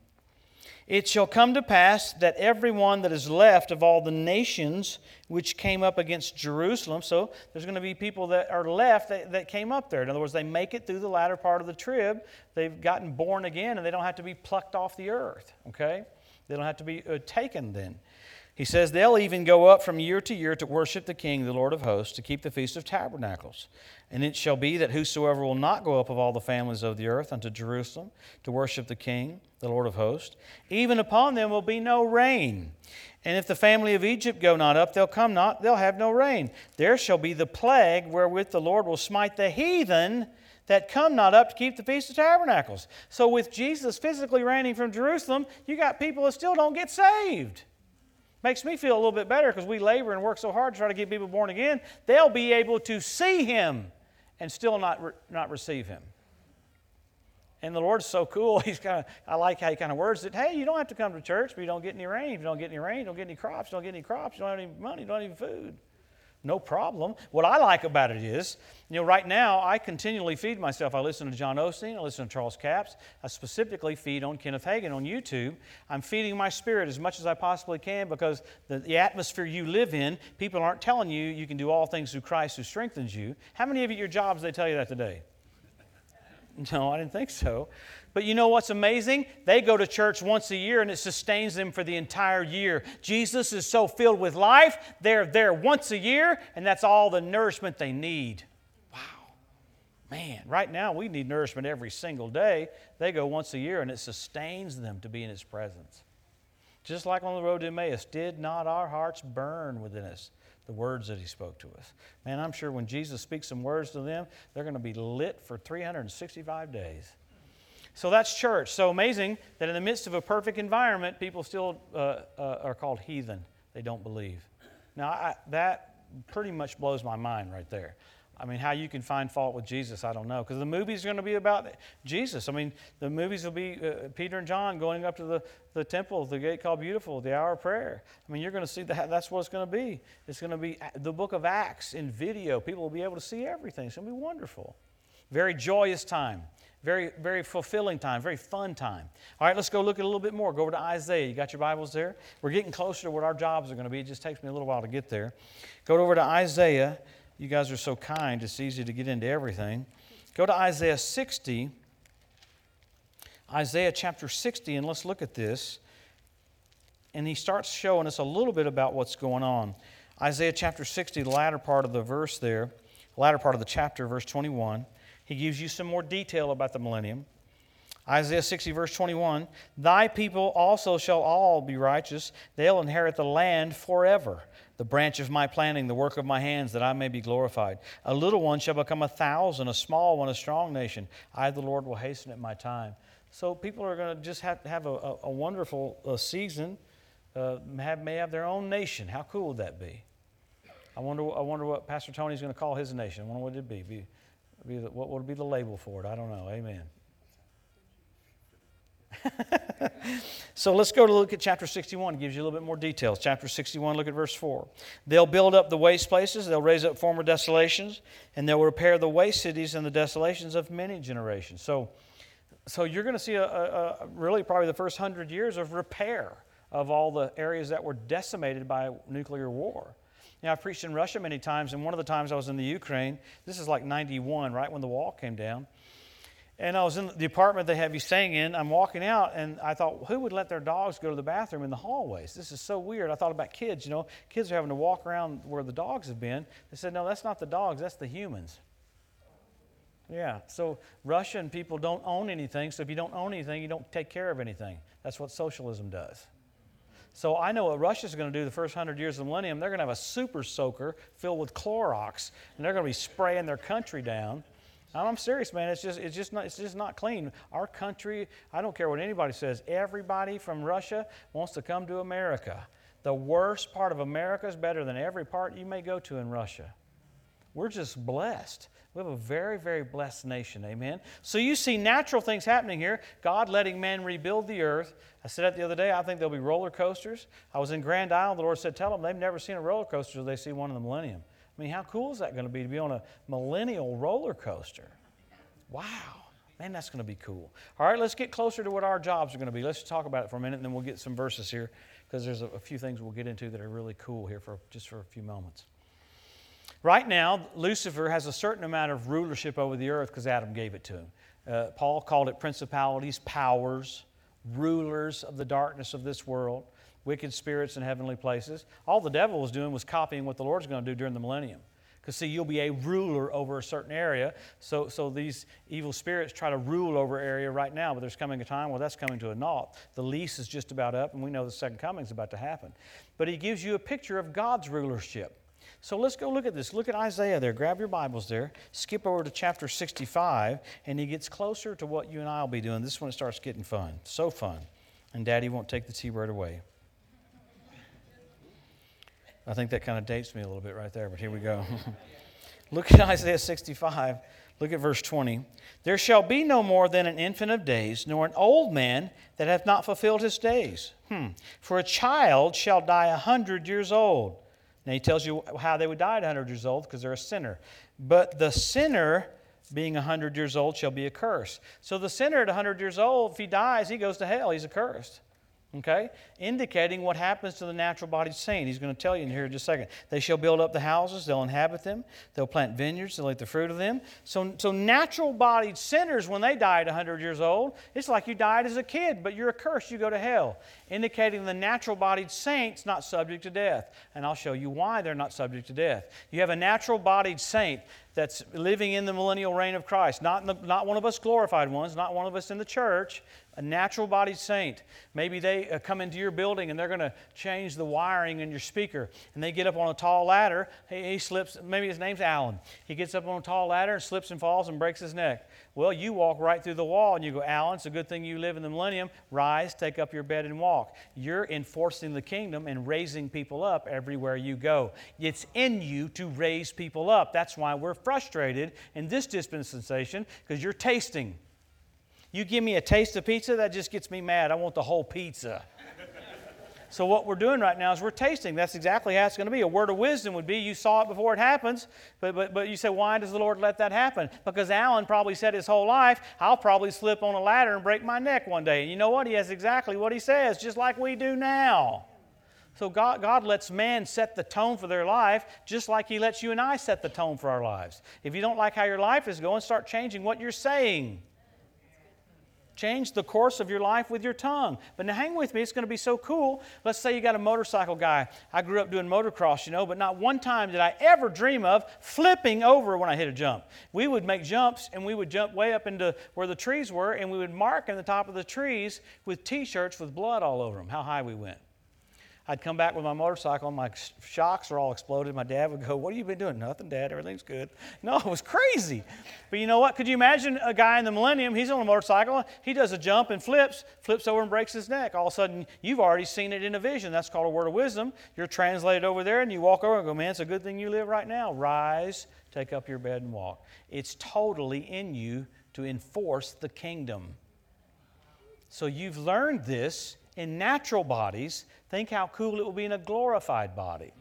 It shall come to pass that everyone that is left of all the nations which came up against Jerusalem, so there's going to be people that are left that, that came up there. In other words, they make it through the latter part of the trib. They've gotten born again and they don't have to be plucked off the earth, okay? They don't have to be uh, taken then. He says they'll even go up from year to year to worship the King, the Lord of hosts, to keep the Feast of Tabernacles. And it shall be that whosoever will not go up of all the families of the earth unto Jerusalem to worship the King, the Lord of hosts, even upon them will be no rain. And if the family of Egypt go not up, they'll come not, they'll have no rain. There shall be the plague wherewith the Lord will smite the heathen that come not up to keep the Feast of Tabernacles. So, with Jesus physically reigning from Jerusalem, you got people that still don't get saved. Makes me feel a little bit better because we labor and work so hard to try to get people born again. They'll be able to see Him and still not, re- not receive Him. And the Lord's so cool. He's kind of, I like how he kind of words it. Hey, you don't have to come to church, but you don't get any rain. If you don't get any rain, you don't get any crops. You don't get any crops. You don't have any money. You don't have any food. No problem. What I like about it is, you know, right now I continually feed myself. I listen to John Osteen, I listen to Charles Capps. I specifically feed on Kenneth Hagin on YouTube. I'm feeding my spirit as much as I possibly can because the, the atmosphere you live in, people aren't telling you you can do all things through Christ who strengthens you. How many of you at your jobs they tell you that today? No, I didn't think so. But you know what's amazing? They go to church once a year and it sustains them for the entire year. Jesus is so filled with life, they're there once a year, and that's all the nourishment they need. Wow. Man, right now we need nourishment every single day. They go once a year and it sustains them to be in His presence. Just like on the road to Emmaus, did not our hearts burn within us the words that he spoke to us. Man, I'm sure when Jesus speaks some words to them, they're going to be lit for 365 days. So that's church. So amazing that in the midst of a perfect environment, people still uh, uh, are called heathen. They don't believe. Now, I, that pretty much blows my mind right there. I mean, how you can find fault with Jesus, I don't know. Because the movie's going to be about Jesus. I mean, the movies will be uh, Peter and John going up to the, the temple, the gate called Beautiful, the hour of prayer. I mean, you're going to see that. That's what it's going to be. It's going to be the book of Acts in video. People will be able to see everything. It's going to be wonderful. Very joyous time. Very, very fulfilling time, very fun time. All right, let's go look at a little bit more. Go over to Isaiah. You got your Bibles there? We're getting closer to what our jobs are going to be. It just takes me a little while to get there. Go over to Isaiah you guys are so kind, it's easy to get into everything. Go to Isaiah 60. Isaiah chapter 60, and let's look at this. And he starts showing us a little bit about what's going on. Isaiah chapter 60, the latter part of the verse there, the latter part of the chapter, verse 21, he gives you some more detail about the millennium. Isaiah 60, verse 21 Thy people also shall all be righteous, they'll inherit the land forever the branch of my planting, the work of my hands, that I may be glorified. A little one shall become a thousand, a small one a strong nation. I, the Lord, will hasten at my time. So people are going to just have have a, a, a wonderful uh, season, uh, have, may have their own nation. How cool would that be? I wonder, I wonder what Pastor Tony's going to call his nation. I wonder what it'd be. be, be the, what would be the label for it? I don't know. Amen. so let's go to look at chapter 61. It gives you a little bit more details. Chapter 61, look at verse 4. They'll build up the waste places, they'll raise up former desolations, and they'll repair the waste cities and the desolations of many generations. So, so you're going to see a, a, a really probably the first hundred years of repair of all the areas that were decimated by nuclear war. I've preached in Russia many times, and one of the times I was in the Ukraine, this is like 91, right when the wall came down. And I was in the apartment they have you staying in. I'm walking out, and I thought, who would let their dogs go to the bathroom in the hallways? This is so weird. I thought about kids. You know, kids are having to walk around where the dogs have been. They said, no, that's not the dogs, that's the humans. Yeah, so Russian people don't own anything. So if you don't own anything, you don't take care of anything. That's what socialism does. So I know what Russia's going to do the first hundred years of the millennium. They're going to have a super soaker filled with Clorox, and they're going to be spraying their country down I'm serious, man. It's just, it's, just not, it's just not clean. Our country, I don't care what anybody says, everybody from Russia wants to come to America. The worst part of America is better than every part you may go to in Russia. We're just blessed. We have a very, very blessed nation. Amen. So you see natural things happening here. God letting man rebuild the earth. I said that the other day. I think there'll be roller coasters. I was in Grand Isle. The Lord said, Tell them they've never seen a roller coaster they see one in the millennium. I mean, how cool is that going to be to be on a millennial roller coaster? Wow. Man, that's going to be cool. All right, let's get closer to what our jobs are going to be. Let's talk about it for a minute, and then we'll get some verses here because there's a, a, few things we'll get into that are really cool here for just for a few moments. Right now, Lucifer has a certain amount of rulership over the earth because Adam gave it to him. Uh, Paul called it principalities, powers, rulers of the darkness of this world wicked spirits in heavenly places. All the devil was doing was copying what the Lord's going to do during the millennium. Because, see, you'll be a ruler over a certain area. So, so these evil spirits try to rule over area right now, but there's coming a time where that's coming to a naught. The lease is just about up, and we know the second coming is about to happen. But he gives you a picture of God's rulership. So let's go look at this. Look at Isaiah there. Grab your Bibles there. Skip over to chapter 65, and he gets closer to what you and I will be doing. This is when it starts getting fun. So fun. And Daddy won't take the T-bird away. I think that kind of dates me a little bit right there, but here we go. Look at Isaiah 65. Look at verse 20. There shall be no more than an infant of days, nor an old man that hath not fulfilled his days. Hmm. For a child shall die a hundred years old. Now he tells you how they would die at hundred years old because they're a sinner. But the sinner, being hundred years old, shall be accursed. So the sinner at hundred years old, if he dies, he goes to hell. He's accursed okay? Indicating what happens to the natural bodied saint. He's going to tell you in here in just a second. They shall build up the houses, they'll inhabit them, they'll plant vineyards, they'll eat the fruit of them. So, so natural bodied sinners, when they die at 100 years old, it's like you died as a kid, but you're accursed, you go to hell. Indicating the natural bodied saint's not subject to death. And I'll show you why they're not subject to death. You have a natural bodied saint that's living in the millennial reign of Christ. Not, the, not one of us glorified ones, not one of us in the church, a natural bodied saint. Maybe they uh, come into your building and they're going to change the wiring in your speaker. And they get up on a tall ladder. He, he slips, maybe his name's Alan. He gets up on a tall ladder and slips and falls and breaks his neck. Well, you walk right through the wall and you go, Alan, it's a good thing you live in the millennium. Rise, take up your bed, and walk. You're enforcing the kingdom and raising people up everywhere you go. It's in you to raise people up. That's why we're frustrated in this dispensation because you're tasting. You give me a taste of pizza, that just gets me mad. I want the whole pizza. So, what we're doing right now is we're tasting. That's exactly how it's going to be. A word of wisdom would be you saw it before it happens, but, but, but you say, why does the Lord let that happen? Because Alan probably said his whole life, I'll probably slip on a ladder and break my neck one day. And you know what? He has exactly what he says, just like we do now. So, God, God lets man set the tone for their life, just like He lets you and I set the tone for our lives. If you don't like how your life is going, start changing what you're saying. Change the course of your life with your tongue. But now hang with me, it's going to be so cool. Let's say you got a motorcycle guy. I grew up doing motocross, you know, but not one time did I ever dream of flipping over when I hit a jump. We would make jumps and we would jump way up into where the trees were and we would mark in the top of the trees with t shirts with blood all over them, how high we went. I'd come back with my motorcycle and my shocks are all exploded. My dad would go, What have you been doing? Nothing, Dad. Everything's good. No, it was crazy. But you know what? Could you imagine a guy in the millennium? He's on a motorcycle. He does a jump and flips, flips over and breaks his neck. All of a sudden, you've already seen it in a vision. That's called a word of wisdom. You're translated over there and you walk over and go, Man, it's a good thing you live right now. Rise, take up your bed and walk. It's totally in you to enforce the kingdom. So you've learned this in natural bodies Think how cool it will be in a glorified body.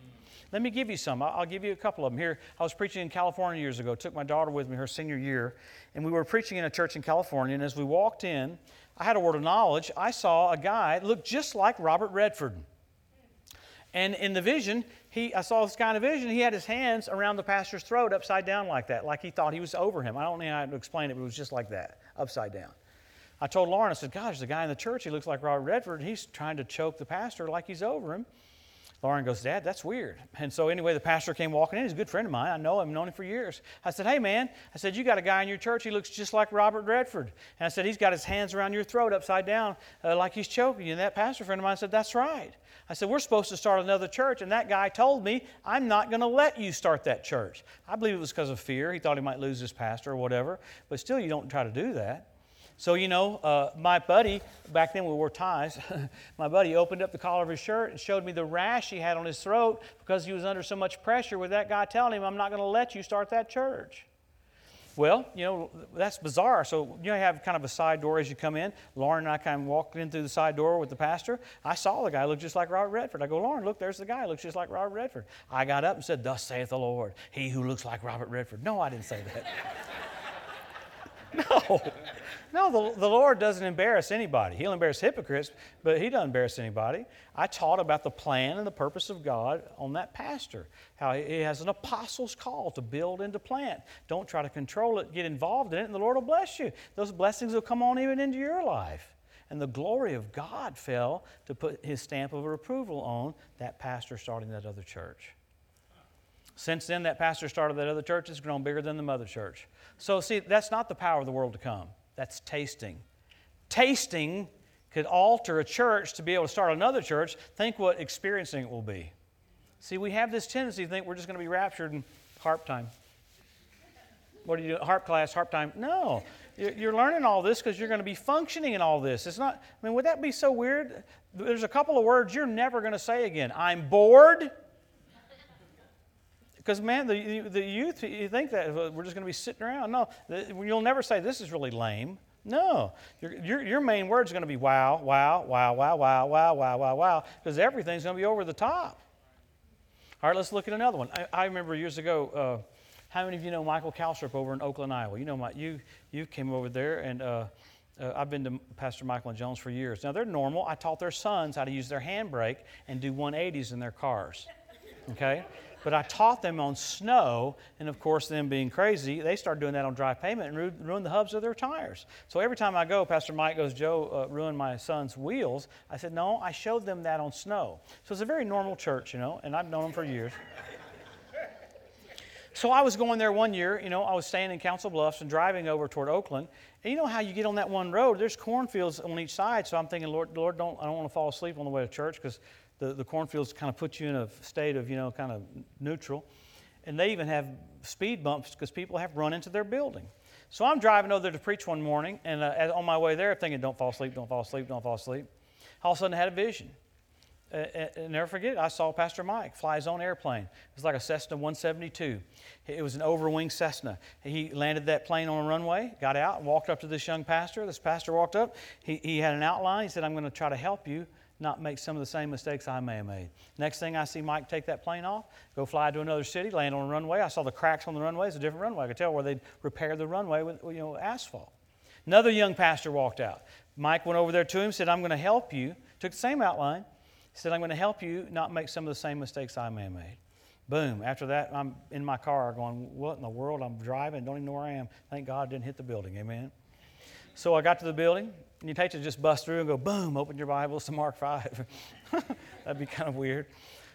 Let me give you some. I'll give you a couple of them here. I was preaching in California years ago. Took my daughter with me her senior year, and we were preaching in a church in California. And as we walked in, I had a word of knowledge. I saw a guy look just like Robert Redford. And in the vision, he, I saw this in the vision. He had his hands around the pastor's throat, upside down like that, like he thought he was over him. I don't know how to explain it, but it was just like that, upside down. I told Lauren, I said, gosh, there's a guy in the church, he looks like Robert Redford, and he's trying to choke the pastor like he's over him. Lauren goes, Dad, that's weird. And so, anyway, the pastor came walking in. He's a good friend of mine. I know him, known him for years. I said, Hey, man, I said, You got a guy in your church. He looks just like Robert Redford. And I said, He's got his hands around your throat upside down uh, like he's choking you. And that pastor friend of mine said, That's right. I said, We're supposed to start another church. And that guy told me, I'm not going to let you start that church. I believe it was because of fear. He thought he might lose his pastor or whatever. But still, you don't try to do that. So, you know, uh, my buddy, back then we wore ties, my buddy opened up the collar of his shirt and showed me the rash he had on his throat because he was under so much pressure with that guy telling him, I'm not going to let you start that church. Well, you know, that's bizarre. So you have kind of a side door as you come in. Lauren and I kind of walked in through the side door with the pastor. I saw the guy look just like Robert Redford. I go, Lauren, look, there's the guy looks just like Robert Redford. I got up and said, Thus saith the Lord, he who looks like Robert Redford. No, I didn't say that. no. No, the, the Lord doesn't embarrass anybody. He'll embarrass hypocrites, but He doesn't embarrass anybody. I taught about the plan and the purpose of God on that pastor, how he has an apostle's call to build and to plant. Don't try to control it, get involved in it, and the Lord will bless you. Those blessings will come on even into your life. And the glory of God fell to put His stamp of approval on that pastor starting that other church. Since then, that pastor started that other church. It's grown bigger than the mother church. So, see, that's not the power of the world to come. That's tasting. Tasting could alter a church to be able to start another church. Think what experiencing it will be. See, we have this tendency to think we're just going to be raptured in harp time. What do you do? Harp class, harp time? No. You're learning all this because you're going to be functioning in all this. It's not, I mean, would that be so weird? There's a couple of words you're never going to say again. I'm bored. Because, man, the, the youth, you think that we're just going to be sitting around. No, you'll never say, this is really lame. No. Your, your, your main word is going to be wow, wow, wow, wow, wow, wow, wow, wow, wow, because everything's going to be over the top. All right, let's look at another one. I, I remember years ago, uh, how many of you know Michael Calstrip over in Oakland, Iowa? You know, my, you, you came over there, and uh, uh, I've been to Pastor Michael and Jones for years. Now, they're normal. I taught their sons how to use their handbrake and do 180s in their cars. Okay? But I taught them on snow, and of course, them being crazy, they started doing that on dry pavement and ruined the hubs of their tires. So every time I go, Pastor Mike goes, Joe uh, ruined my son's wheels. I said, No, I showed them that on snow. So it's a very normal church, you know, and I've known them for years. So I was going there one year, you know, I was staying in Council Bluffs and driving over toward Oakland. And you know how you get on that one road, there's cornfields on each side. So I'm thinking, Lord, Lord, don't, I don't want to fall asleep on the way to church because the, the cornfields kind of put you in a state of, you know, kind of neutral. And they even have speed bumps because people have run into their building. So I'm driving over there to preach one morning, and uh, on my way there, I'm thinking, don't fall asleep, don't fall asleep, don't fall asleep. All of a sudden, I had a vision. Uh, and never forget, it, I saw Pastor Mike fly his own airplane. It was like a Cessna 172. It was an overwing Cessna. He landed that plane on a runway, got out, and walked up to this young pastor. This pastor walked up. He, he had an outline. He said, I'm going to try to help you not make some of the same mistakes I may have made. Next thing I see Mike take that plane off, go fly to another city, land on a runway. I saw the cracks on the runway. It's a different runway. I could tell where they'd repaired the runway with you know, asphalt. Another young pastor walked out. Mike went over there to him, said, I'm going to help you. Took the same outline. Said, I'm going to help you not make some of the same mistakes I may have made. Boom. After that, I'm in my car going, What in the world? I'm driving, don't even know where I am. Thank God I didn't hit the building. Amen. So I got to the building, and you'd hate to just bust through and go, boom, open your Bibles to Mark 5. That'd be kind of weird.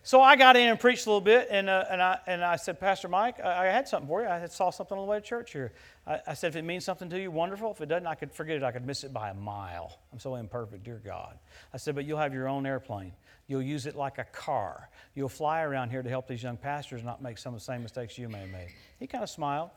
So I got in and preached a little bit, and, uh, and, I, and I said, Pastor Mike, I, I, had something for you. I saw something on the way to church here. I, I, said, if it means something to you, wonderful. If it doesn't, I could forget it. I could miss it by a mile. I'm so imperfect, dear God. I said, but you'll have your own airplane. You'll use it like a car. You'll fly around here to help these young pastors not make some of the same mistakes you may have made. He kind of smiled.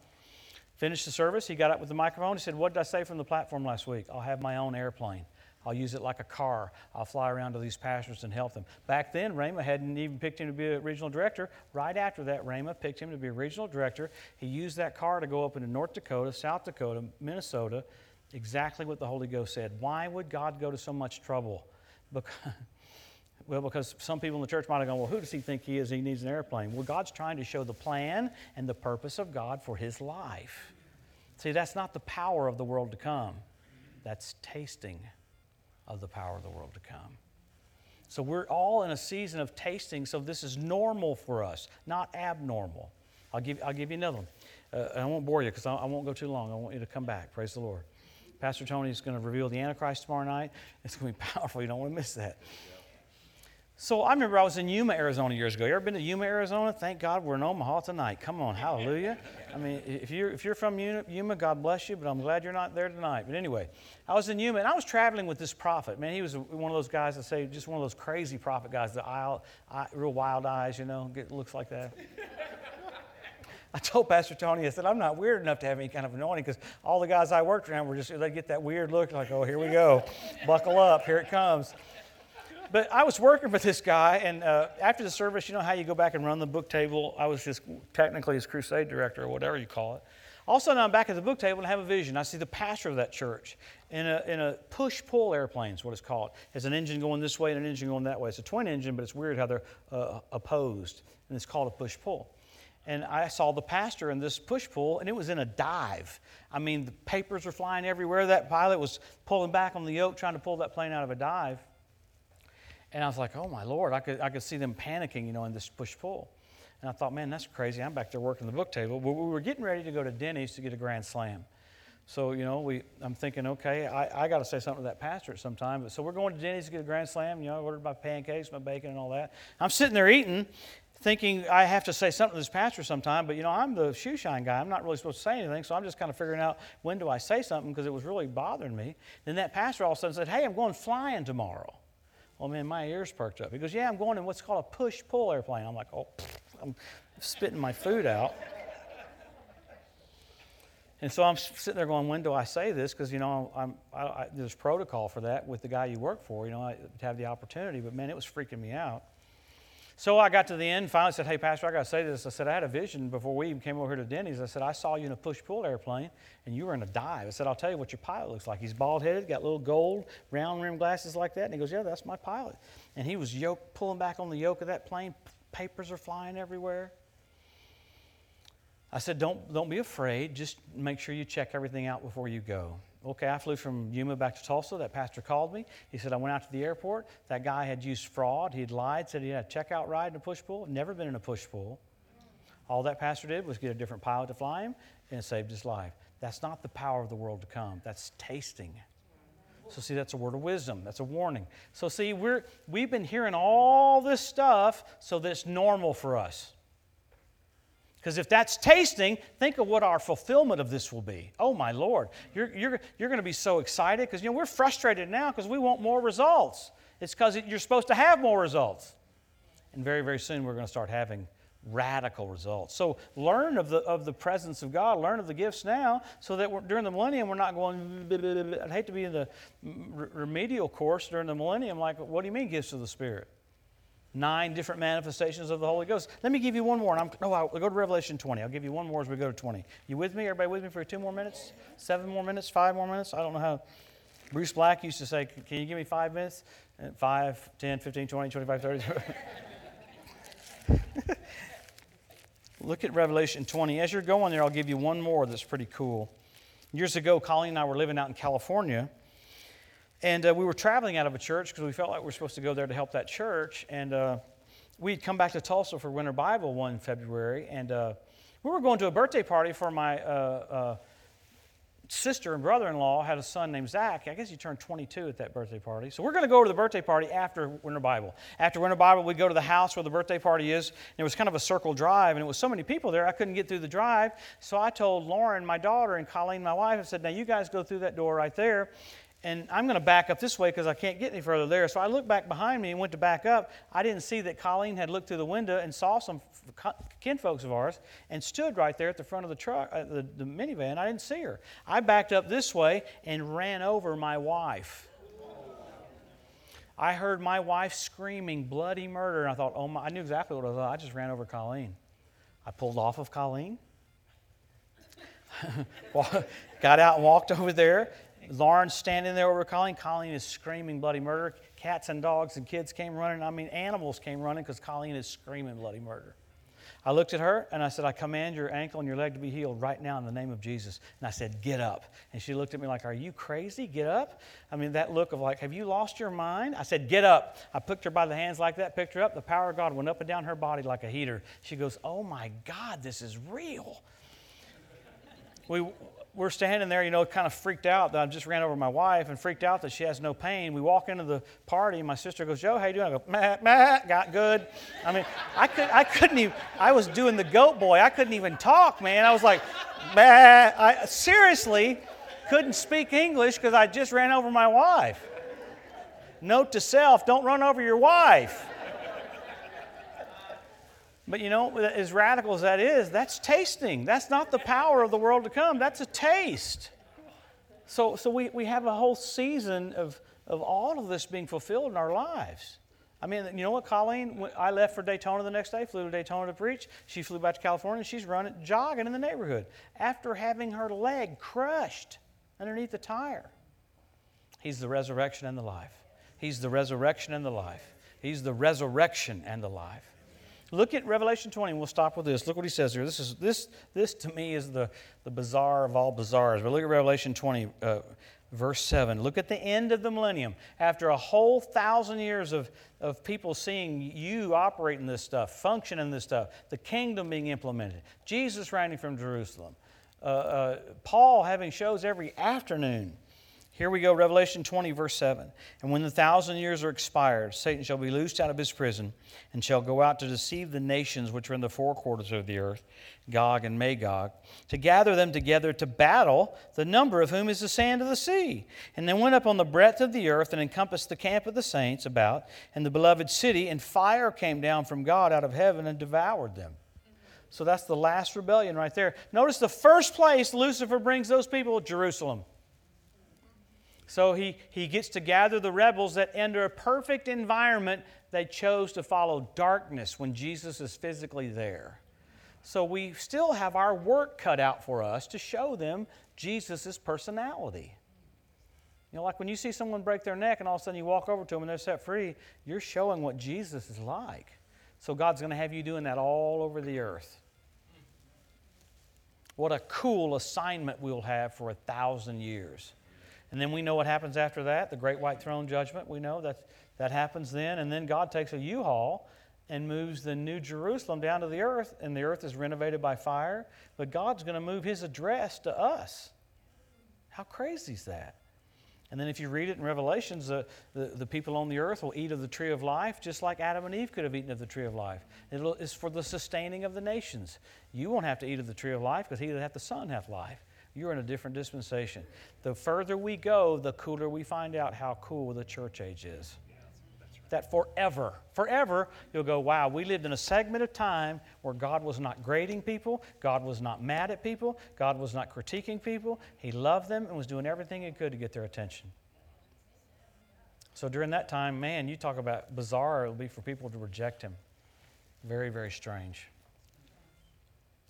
Finished the service. He got up with the microphone. He said, What did I say from the platform last week? I'll have my own airplane. I'll use it like a car. I'll fly around to these pastors and help them. Back then, Rhema hadn't even picked him to be a regional director. Right after that, Rhema picked him to be a regional director. He used that car to go up into North Dakota, South Dakota, Minnesota, exactly what the Holy Ghost said. Why would God go to so much trouble? Because, well, because some people in the church might have gone, well, who does he think he is? He needs an airplane. Well, God's trying to show the plan and the purpose of God for his life. See, that's not the power of the world to come, that's tasting of the power of the world to come. So we're all in a season of tasting, so this is normal for us, not abnormal. I'll give, I'll give you another one. Uh, I won't bore you because I, I won't go too long. I want you to come back. Praise the Lord. Pastor Tony is going to reveal the Antichrist tomorrow night. It's going to be powerful. You don't want to miss that. So I remember I was in Yuma, Arizona years ago. You ever been to Yuma, Arizona? Thank God we're in Omaha tonight. Come on, hallelujah. I mean, if you're, if you're from Yuma, God bless you, but I'm glad you're not there tonight. But anyway, I was in Yuma and I was traveling with this prophet. Man, he was one of those guys that say, just one of those crazy prophet guys, the eye, eye, real wild eyes, you know, get, looks like that. I told Pastor Tony, I said, I'm not weird enough to have any kind of anointing because all the guys I worked around were just, they get that weird look like, oh, here we go. Buckle up, here it comes. But I was working for this guy, and uh, after the service, you know how you go back and run the book table? I was just technically his crusade director or whatever you call it. All of a sudden, I'm back at the book table and I have a vision. I see the pastor of that church in a, in a push pull airplane, is what it's called. It's an engine going this way and an engine going that way. It's a twin engine, but it's weird how they're uh, opposed, and it's called a push pull. And I saw the pastor in this push pull, and it was in a dive. I mean, the papers were flying everywhere. That pilot was pulling back on the yoke, trying to pull that plane out of a dive. And I was like, oh my Lord, I could, I could see them panicking, you know, in this push pull. And I thought, man, that's crazy. I'm back there working the book table. But we were getting ready to go to Denny's to get a Grand Slam. So, you know, we, I'm thinking, okay, I, I got to say something to that pastor at some time. But so we're going to Denny's to get a Grand Slam. You know, I ordered my pancakes, my bacon, and all that. I'm sitting there eating, thinking I have to say something to this pastor sometime. But, you know, I'm the shoe shine guy. I'm not really supposed to say anything. So I'm just kind of figuring out when do I say something because it was really bothering me. Then that pastor all of a sudden said, hey, I'm going flying tomorrow. Well, man, my ears perked up. He goes, Yeah, I'm going in what's called a push pull airplane. I'm like, Oh, I'm spitting my food out. And so I'm sitting there going, when do I say this? Because, you know, I'm, I, I, there's protocol for that with the guy you work for, you know, I, to have the opportunity. But, man, it was freaking me out. So I got to the end, finally said, Hey, Pastor, I got to say this. I said, I had a vision before we even came over here to Denny's. I said, I saw you in a push pull airplane and you were in a dive. I said, I'll tell you what your pilot looks like. He's bald headed, got little gold, round rim glasses like that. And he goes, Yeah, that's my pilot. And he was yoke, pulling back on the yoke of that plane. Papers are flying everywhere. I said, don't, don't be afraid. Just make sure you check everything out before you go. Okay, I flew from Yuma back to Tulsa. That pastor called me. He said, I went out to the airport. That guy had used fraud. He'd lied, said he had a checkout ride in a push pull. Never been in a push pull. All that pastor did was get a different pilot to fly him, and saved his life. That's not the power of the world to come. That's tasting. So, see, that's a word of wisdom. That's a warning. So, see, we're, we've been hearing all this stuff so that it's normal for us. Because if that's tasting, think of what our fulfillment of this will be. Oh, my Lord. You're, you're, you're going to be so excited because, you know, we're frustrated now because we want more results. It's because you're supposed to have more results. And very, very soon we're going to start having radical results. So learn of the, of the presence of God, learn of the gifts now, so that during the millennium we're not going, I'd hate to be in the remedial course during the millennium, like, what do you mean gifts of the Spirit? Nine different manifestations of the Holy Ghost. Let me give you one more. And I'm, oh, I'll go to Revelation 20. I'll give you one more as we go to 20. You with me? Everybody with me for two more minutes? Seven more minutes? Five more minutes? I don't know how. Bruce Black used to say, Can you give me five minutes? Uh, 5, 10, 15, 20, 25, 30. Look at Revelation 20. As you're going there, I'll give you one more that's pretty cool. Years ago, Colleen and I were living out in California, and uh, we were traveling out of a church because we felt like we were supposed to go there to help that church. And uh, we'd come back to Tulsa for Winter Bible one February, and uh, we were going to a birthday party for my uh, uh, sister and brother in law had a son named Zach. I guess he turned 22 at that birthday party. So we're going to go to the birthday party after Winter Bible. After Winter Bible, we'd go to the house where the birthday party is. And it was kind of a circle drive, and it was so many people there, I couldn't get through the drive. So I told Lauren, my daughter, and Colleen, my wife, I said, Now you guys go through that door right there and I'm going to back up this way because I can't get any further there. So I looked back behind me and went to back up. I didn't see that Colleen had looked through the window and saw some kinfolks of ours and stood right there at the front of the truck, uh, the, the minivan. I didn't see her. I backed up this way and ran over my wife. I heard my wife screaming bloody murder, and I thought, oh my, I knew exactly what I thought. I just ran over Colleen. I pulled off of Colleen, got out and walked over there, Lauren's standing there over Colleen. Colleen is screaming bloody murder. Cats and dogs and kids came running. I mean, animals came running because Colleen is screaming bloody murder. I looked at her and I said, I command your ankle and your leg to be healed right now in the name of Jesus. And I said, Get up. And she looked at me like, Are you crazy? Get up? I mean, that look of like, Have you lost your mind? I said, Get up. I picked her by the hands like that, picked her up. The power of God went up and down her body like a heater. She goes, Oh my God, this is real. We, we're standing there, you know, kind of freaked out that I just ran over my wife and freaked out that she has no pain. We walk into the party, and my sister goes, Joe, how you doing? I go, meh, meh, got good. I mean, I, could, I couldn't even, I was doing the goat boy. I couldn't even talk, man. I was like, meh. I seriously couldn't speak English because I just ran over my wife. Note to self, don't run over your wife. But you know, as radical as that is, that's tasting. That's not the power of the world to come, that's a taste. So, so we, we have a whole season of, of all of this being fulfilled in our lives. I mean, you know what, Colleen? I left for Daytona the next day, flew to Daytona to preach. She flew back to California. And she's running, jogging in the neighborhood after having her leg crushed underneath the tire. He's the resurrection and the life. He's the resurrection and the life. He's the resurrection and the life. Look at Revelation 20, and we'll stop with this. Look what he says here. This, is, this, this to me is the, the bizarre of all bizarres. But look at Revelation 20, uh, verse 7. Look at the end of the millennium. After a whole thousand years of, of people seeing you operating this stuff, functioning this stuff, the kingdom being implemented, Jesus reigning from Jerusalem, uh, uh, Paul having shows every afternoon here we go, Revelation 20, verse 7. And when the thousand years are expired, Satan shall be loosed out of his prison and shall go out to deceive the nations which are in the four quarters of the earth, Gog and Magog, to gather them together to battle, the number of whom is the sand of the sea. And they went up on the breadth of the earth and encompassed the camp of the saints about and the beloved city, and fire came down from God out of heaven and devoured them. So that's the last rebellion right there. Notice the first place Lucifer brings those people, Jerusalem. So he, he gets to gather the rebels that, under a perfect environment, they chose to follow darkness when Jesus is physically there. So we still have our work cut out for us to show them Jesus' personality. You know, like when you see someone break their neck and all of a sudden you walk over to them and they're set free, you're showing what Jesus is like. So God's going to have you doing that all over the earth. What a cool assignment we'll have for a thousand years. And then we know what happens after that the great white throne judgment. We know that that happens then. And then God takes a U haul and moves the new Jerusalem down to the earth, and the earth is renovated by fire. But God's going to move his address to us. How crazy is that? And then if you read it in Revelations, the, the, the, people on the earth will eat of the tree of life just like Adam and Eve could have eaten of the tree of life. It's for the sustaining of the nations. You won't have to eat of the tree of life because he that hath the Son hath life. You're in a different dispensation. The further we go, the cooler we find out how cool the church age is. That forever, forever, you'll go, wow, we lived in a segment of time where God was not grading people, God was not mad at people, God was not critiquing people. He loved them and was doing everything He could to get their attention. So during that time, man, you talk about bizarre, it'll be for people to reject Him. Very, very strange.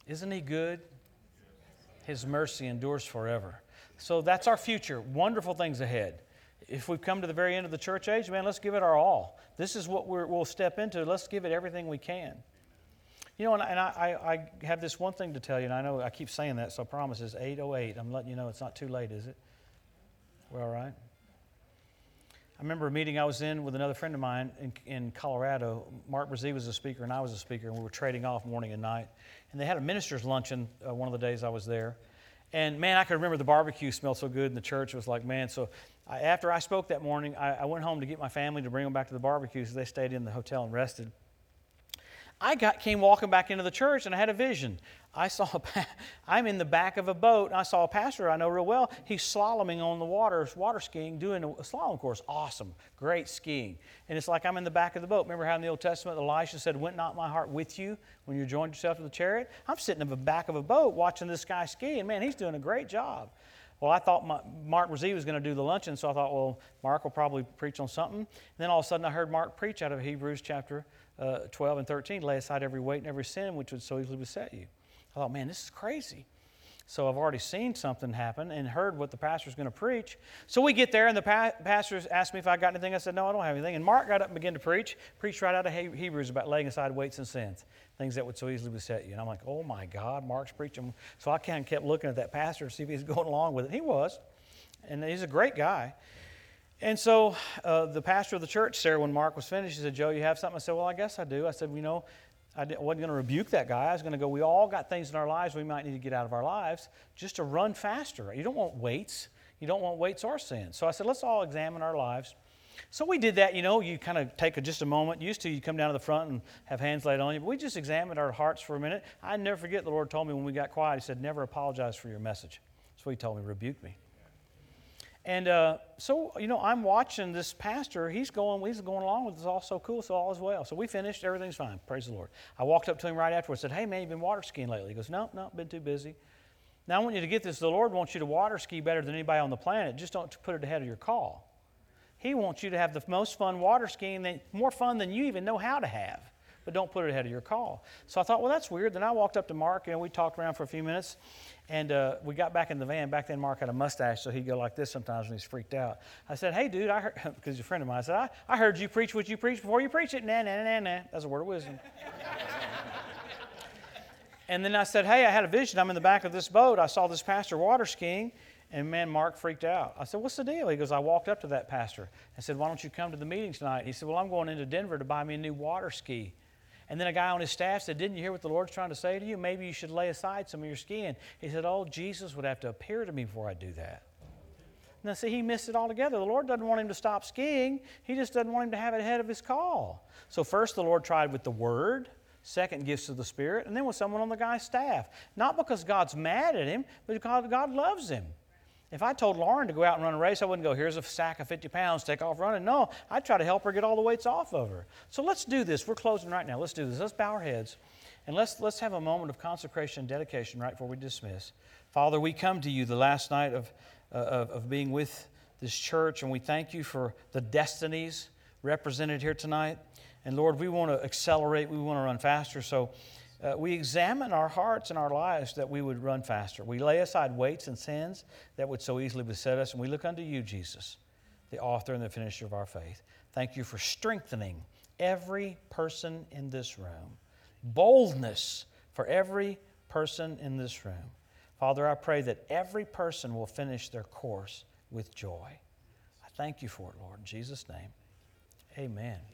Isn't He good? His mercy endures forever. So that's our future. Wonderful things ahead. If we've come to the very end of the church age, man, let's give it our all. This is what we will step into. Let's give it everything we can. You know, and, and I, I, have this one thing to tell you, and I know I keep saying that, so I promise it's 8.08. I'm letting you know it's not too late, is it? We're all right? I remember a meeting I was in with another friend of mine in, in Colorado. Mark Brazee was a speaker, and I was a speaker, and we were trading off morning and night. And they had a minister's luncheon uh, one of the days I was there. And man, I could remember the barbecue smelled so good in the church. It was like, man. So I, after I spoke that morning, I, I, went home to get my family to bring them back to the barbecue. So they stayed in the hotel and rested. I got, came walking back into the church and I had a vision. I saw, I'm in the back of a boat and I saw a pastor I know real well. He's slaloming on the water, water skiing, doing a slalom course. Awesome, great skiing. And it's like I'm in the back of the boat. Remember how in the Old Testament Elisha said, Went not my heart with you when you joined yourself to the chariot? I'm sitting in the back of a boat watching this guy ski, and man, he's doing a great job. Well, I thought my, Mark Brazee was going to do the luncheon, so I thought, well, Mark will probably preach on something. And then all of a sudden, I heard Mark preach out of Hebrews chapter uh, 12 and 13 lay aside every weight and every sin which would so easily beset you. I thought, man, this is crazy. So I've already seen something happen and heard what the pastor's going to preach. So we get there, and the pa- pastor asked me if I got anything. I said, no, I don't have anything. And Mark got up and began to preach, preached right out of Hebrews about laying aside weights and sins, things that would so easily beset you. And I'm like, oh my God, Mark's preaching. So I kind of kept looking at that pastor to see if he's going along with it. He was, and he's a great guy. And so uh, the pastor of the church, Sarah, when Mark was finished, he said, Joe, you have something? I said, Well, I guess I do. I said, You know, I wasn't going to rebuke that guy. I was going to go, We all got things in our lives we might need to get out of our lives just to run faster. You don't want weights. You don't want weights or sin. So I said, Let's all examine our lives. So we did that, you know, you kind of take a, just a moment. Used to, you come down to the front and have hands laid on you, but we just examined our hearts for a minute. I never forget the Lord told me when we got quiet, He said, Never apologize for your message. That's what He told me, rebuke me. And uh, so, you know, I'm watching this pastor. He's going, he's going along with this. All so cool. So all is well. So we finished. Everything's fine. Praise the Lord. I walked up to him right afterwards. Said, "Hey, man, you've been water skiing lately?" He goes, "No, no, been too busy." Now I want you to get this. The Lord wants you to water ski better than anybody on the planet. Just don't put it ahead of your call. He wants you to have the most fun water skiing, more fun than you even know how to have but don't put it ahead of your call. So I thought, well, that's weird. Then I walked up to Mark and we talked around for a few minutes. And uh, we got back in the van. Back then, Mark had a mustache, so he'd go like this sometimes when he's freaked out. I said, Hey, dude, I heard, because he's a friend of mine, I said, I, I heard you preach what you preach before you preach it. Nah, nah, nah, nah. That's a word of wisdom. and then I said, Hey, I had a vision. I'm in the back of this boat. I saw this pastor water skiing. And man, Mark freaked out. I said, What's the deal? He goes, I walked up to that pastor. I said, Why don't you come to the meeting tonight? He said, Well, I'm going into Denver to buy me a new water ski. And then a guy on his staff said, Didn't you hear what the Lord's trying to say to you? Maybe you should lay aside some of your skiing. He said, Oh, Jesus would have to appear to me before I do that. Now, see, he missed it altogether. The Lord doesn't want him to stop skiing, He just doesn't want him to have it ahead of his call. So, first, the Lord tried with the Word, second, gifts of the Spirit, and then with someone on the guy's staff. Not because God's mad at him, but because God loves him. If I told Lauren to go out and run a race, I wouldn't go, here's a sack of 50 pounds, take off running. No, I'd try to help her get all the weights off of her. So let's do this. We're closing right now. Let's do this. Let's bow our heads and let's, let's have a moment of consecration and dedication right before we dismiss. Father, we come to you the last night of, uh, of, of being with this church, and we thank you for the destinies represented here tonight. And Lord, we want to accelerate, we want to run faster. So, uh, we examine our hearts and our lives that we would run faster. We lay aside weights and sins that would so easily beset us, and we look unto you, Jesus, the author and the finisher of our faith. Thank you for strengthening every person in this room, boldness for every person in this room. Father, I pray that every person will finish their course with joy. I thank you for it, Lord. In Jesus' name, amen.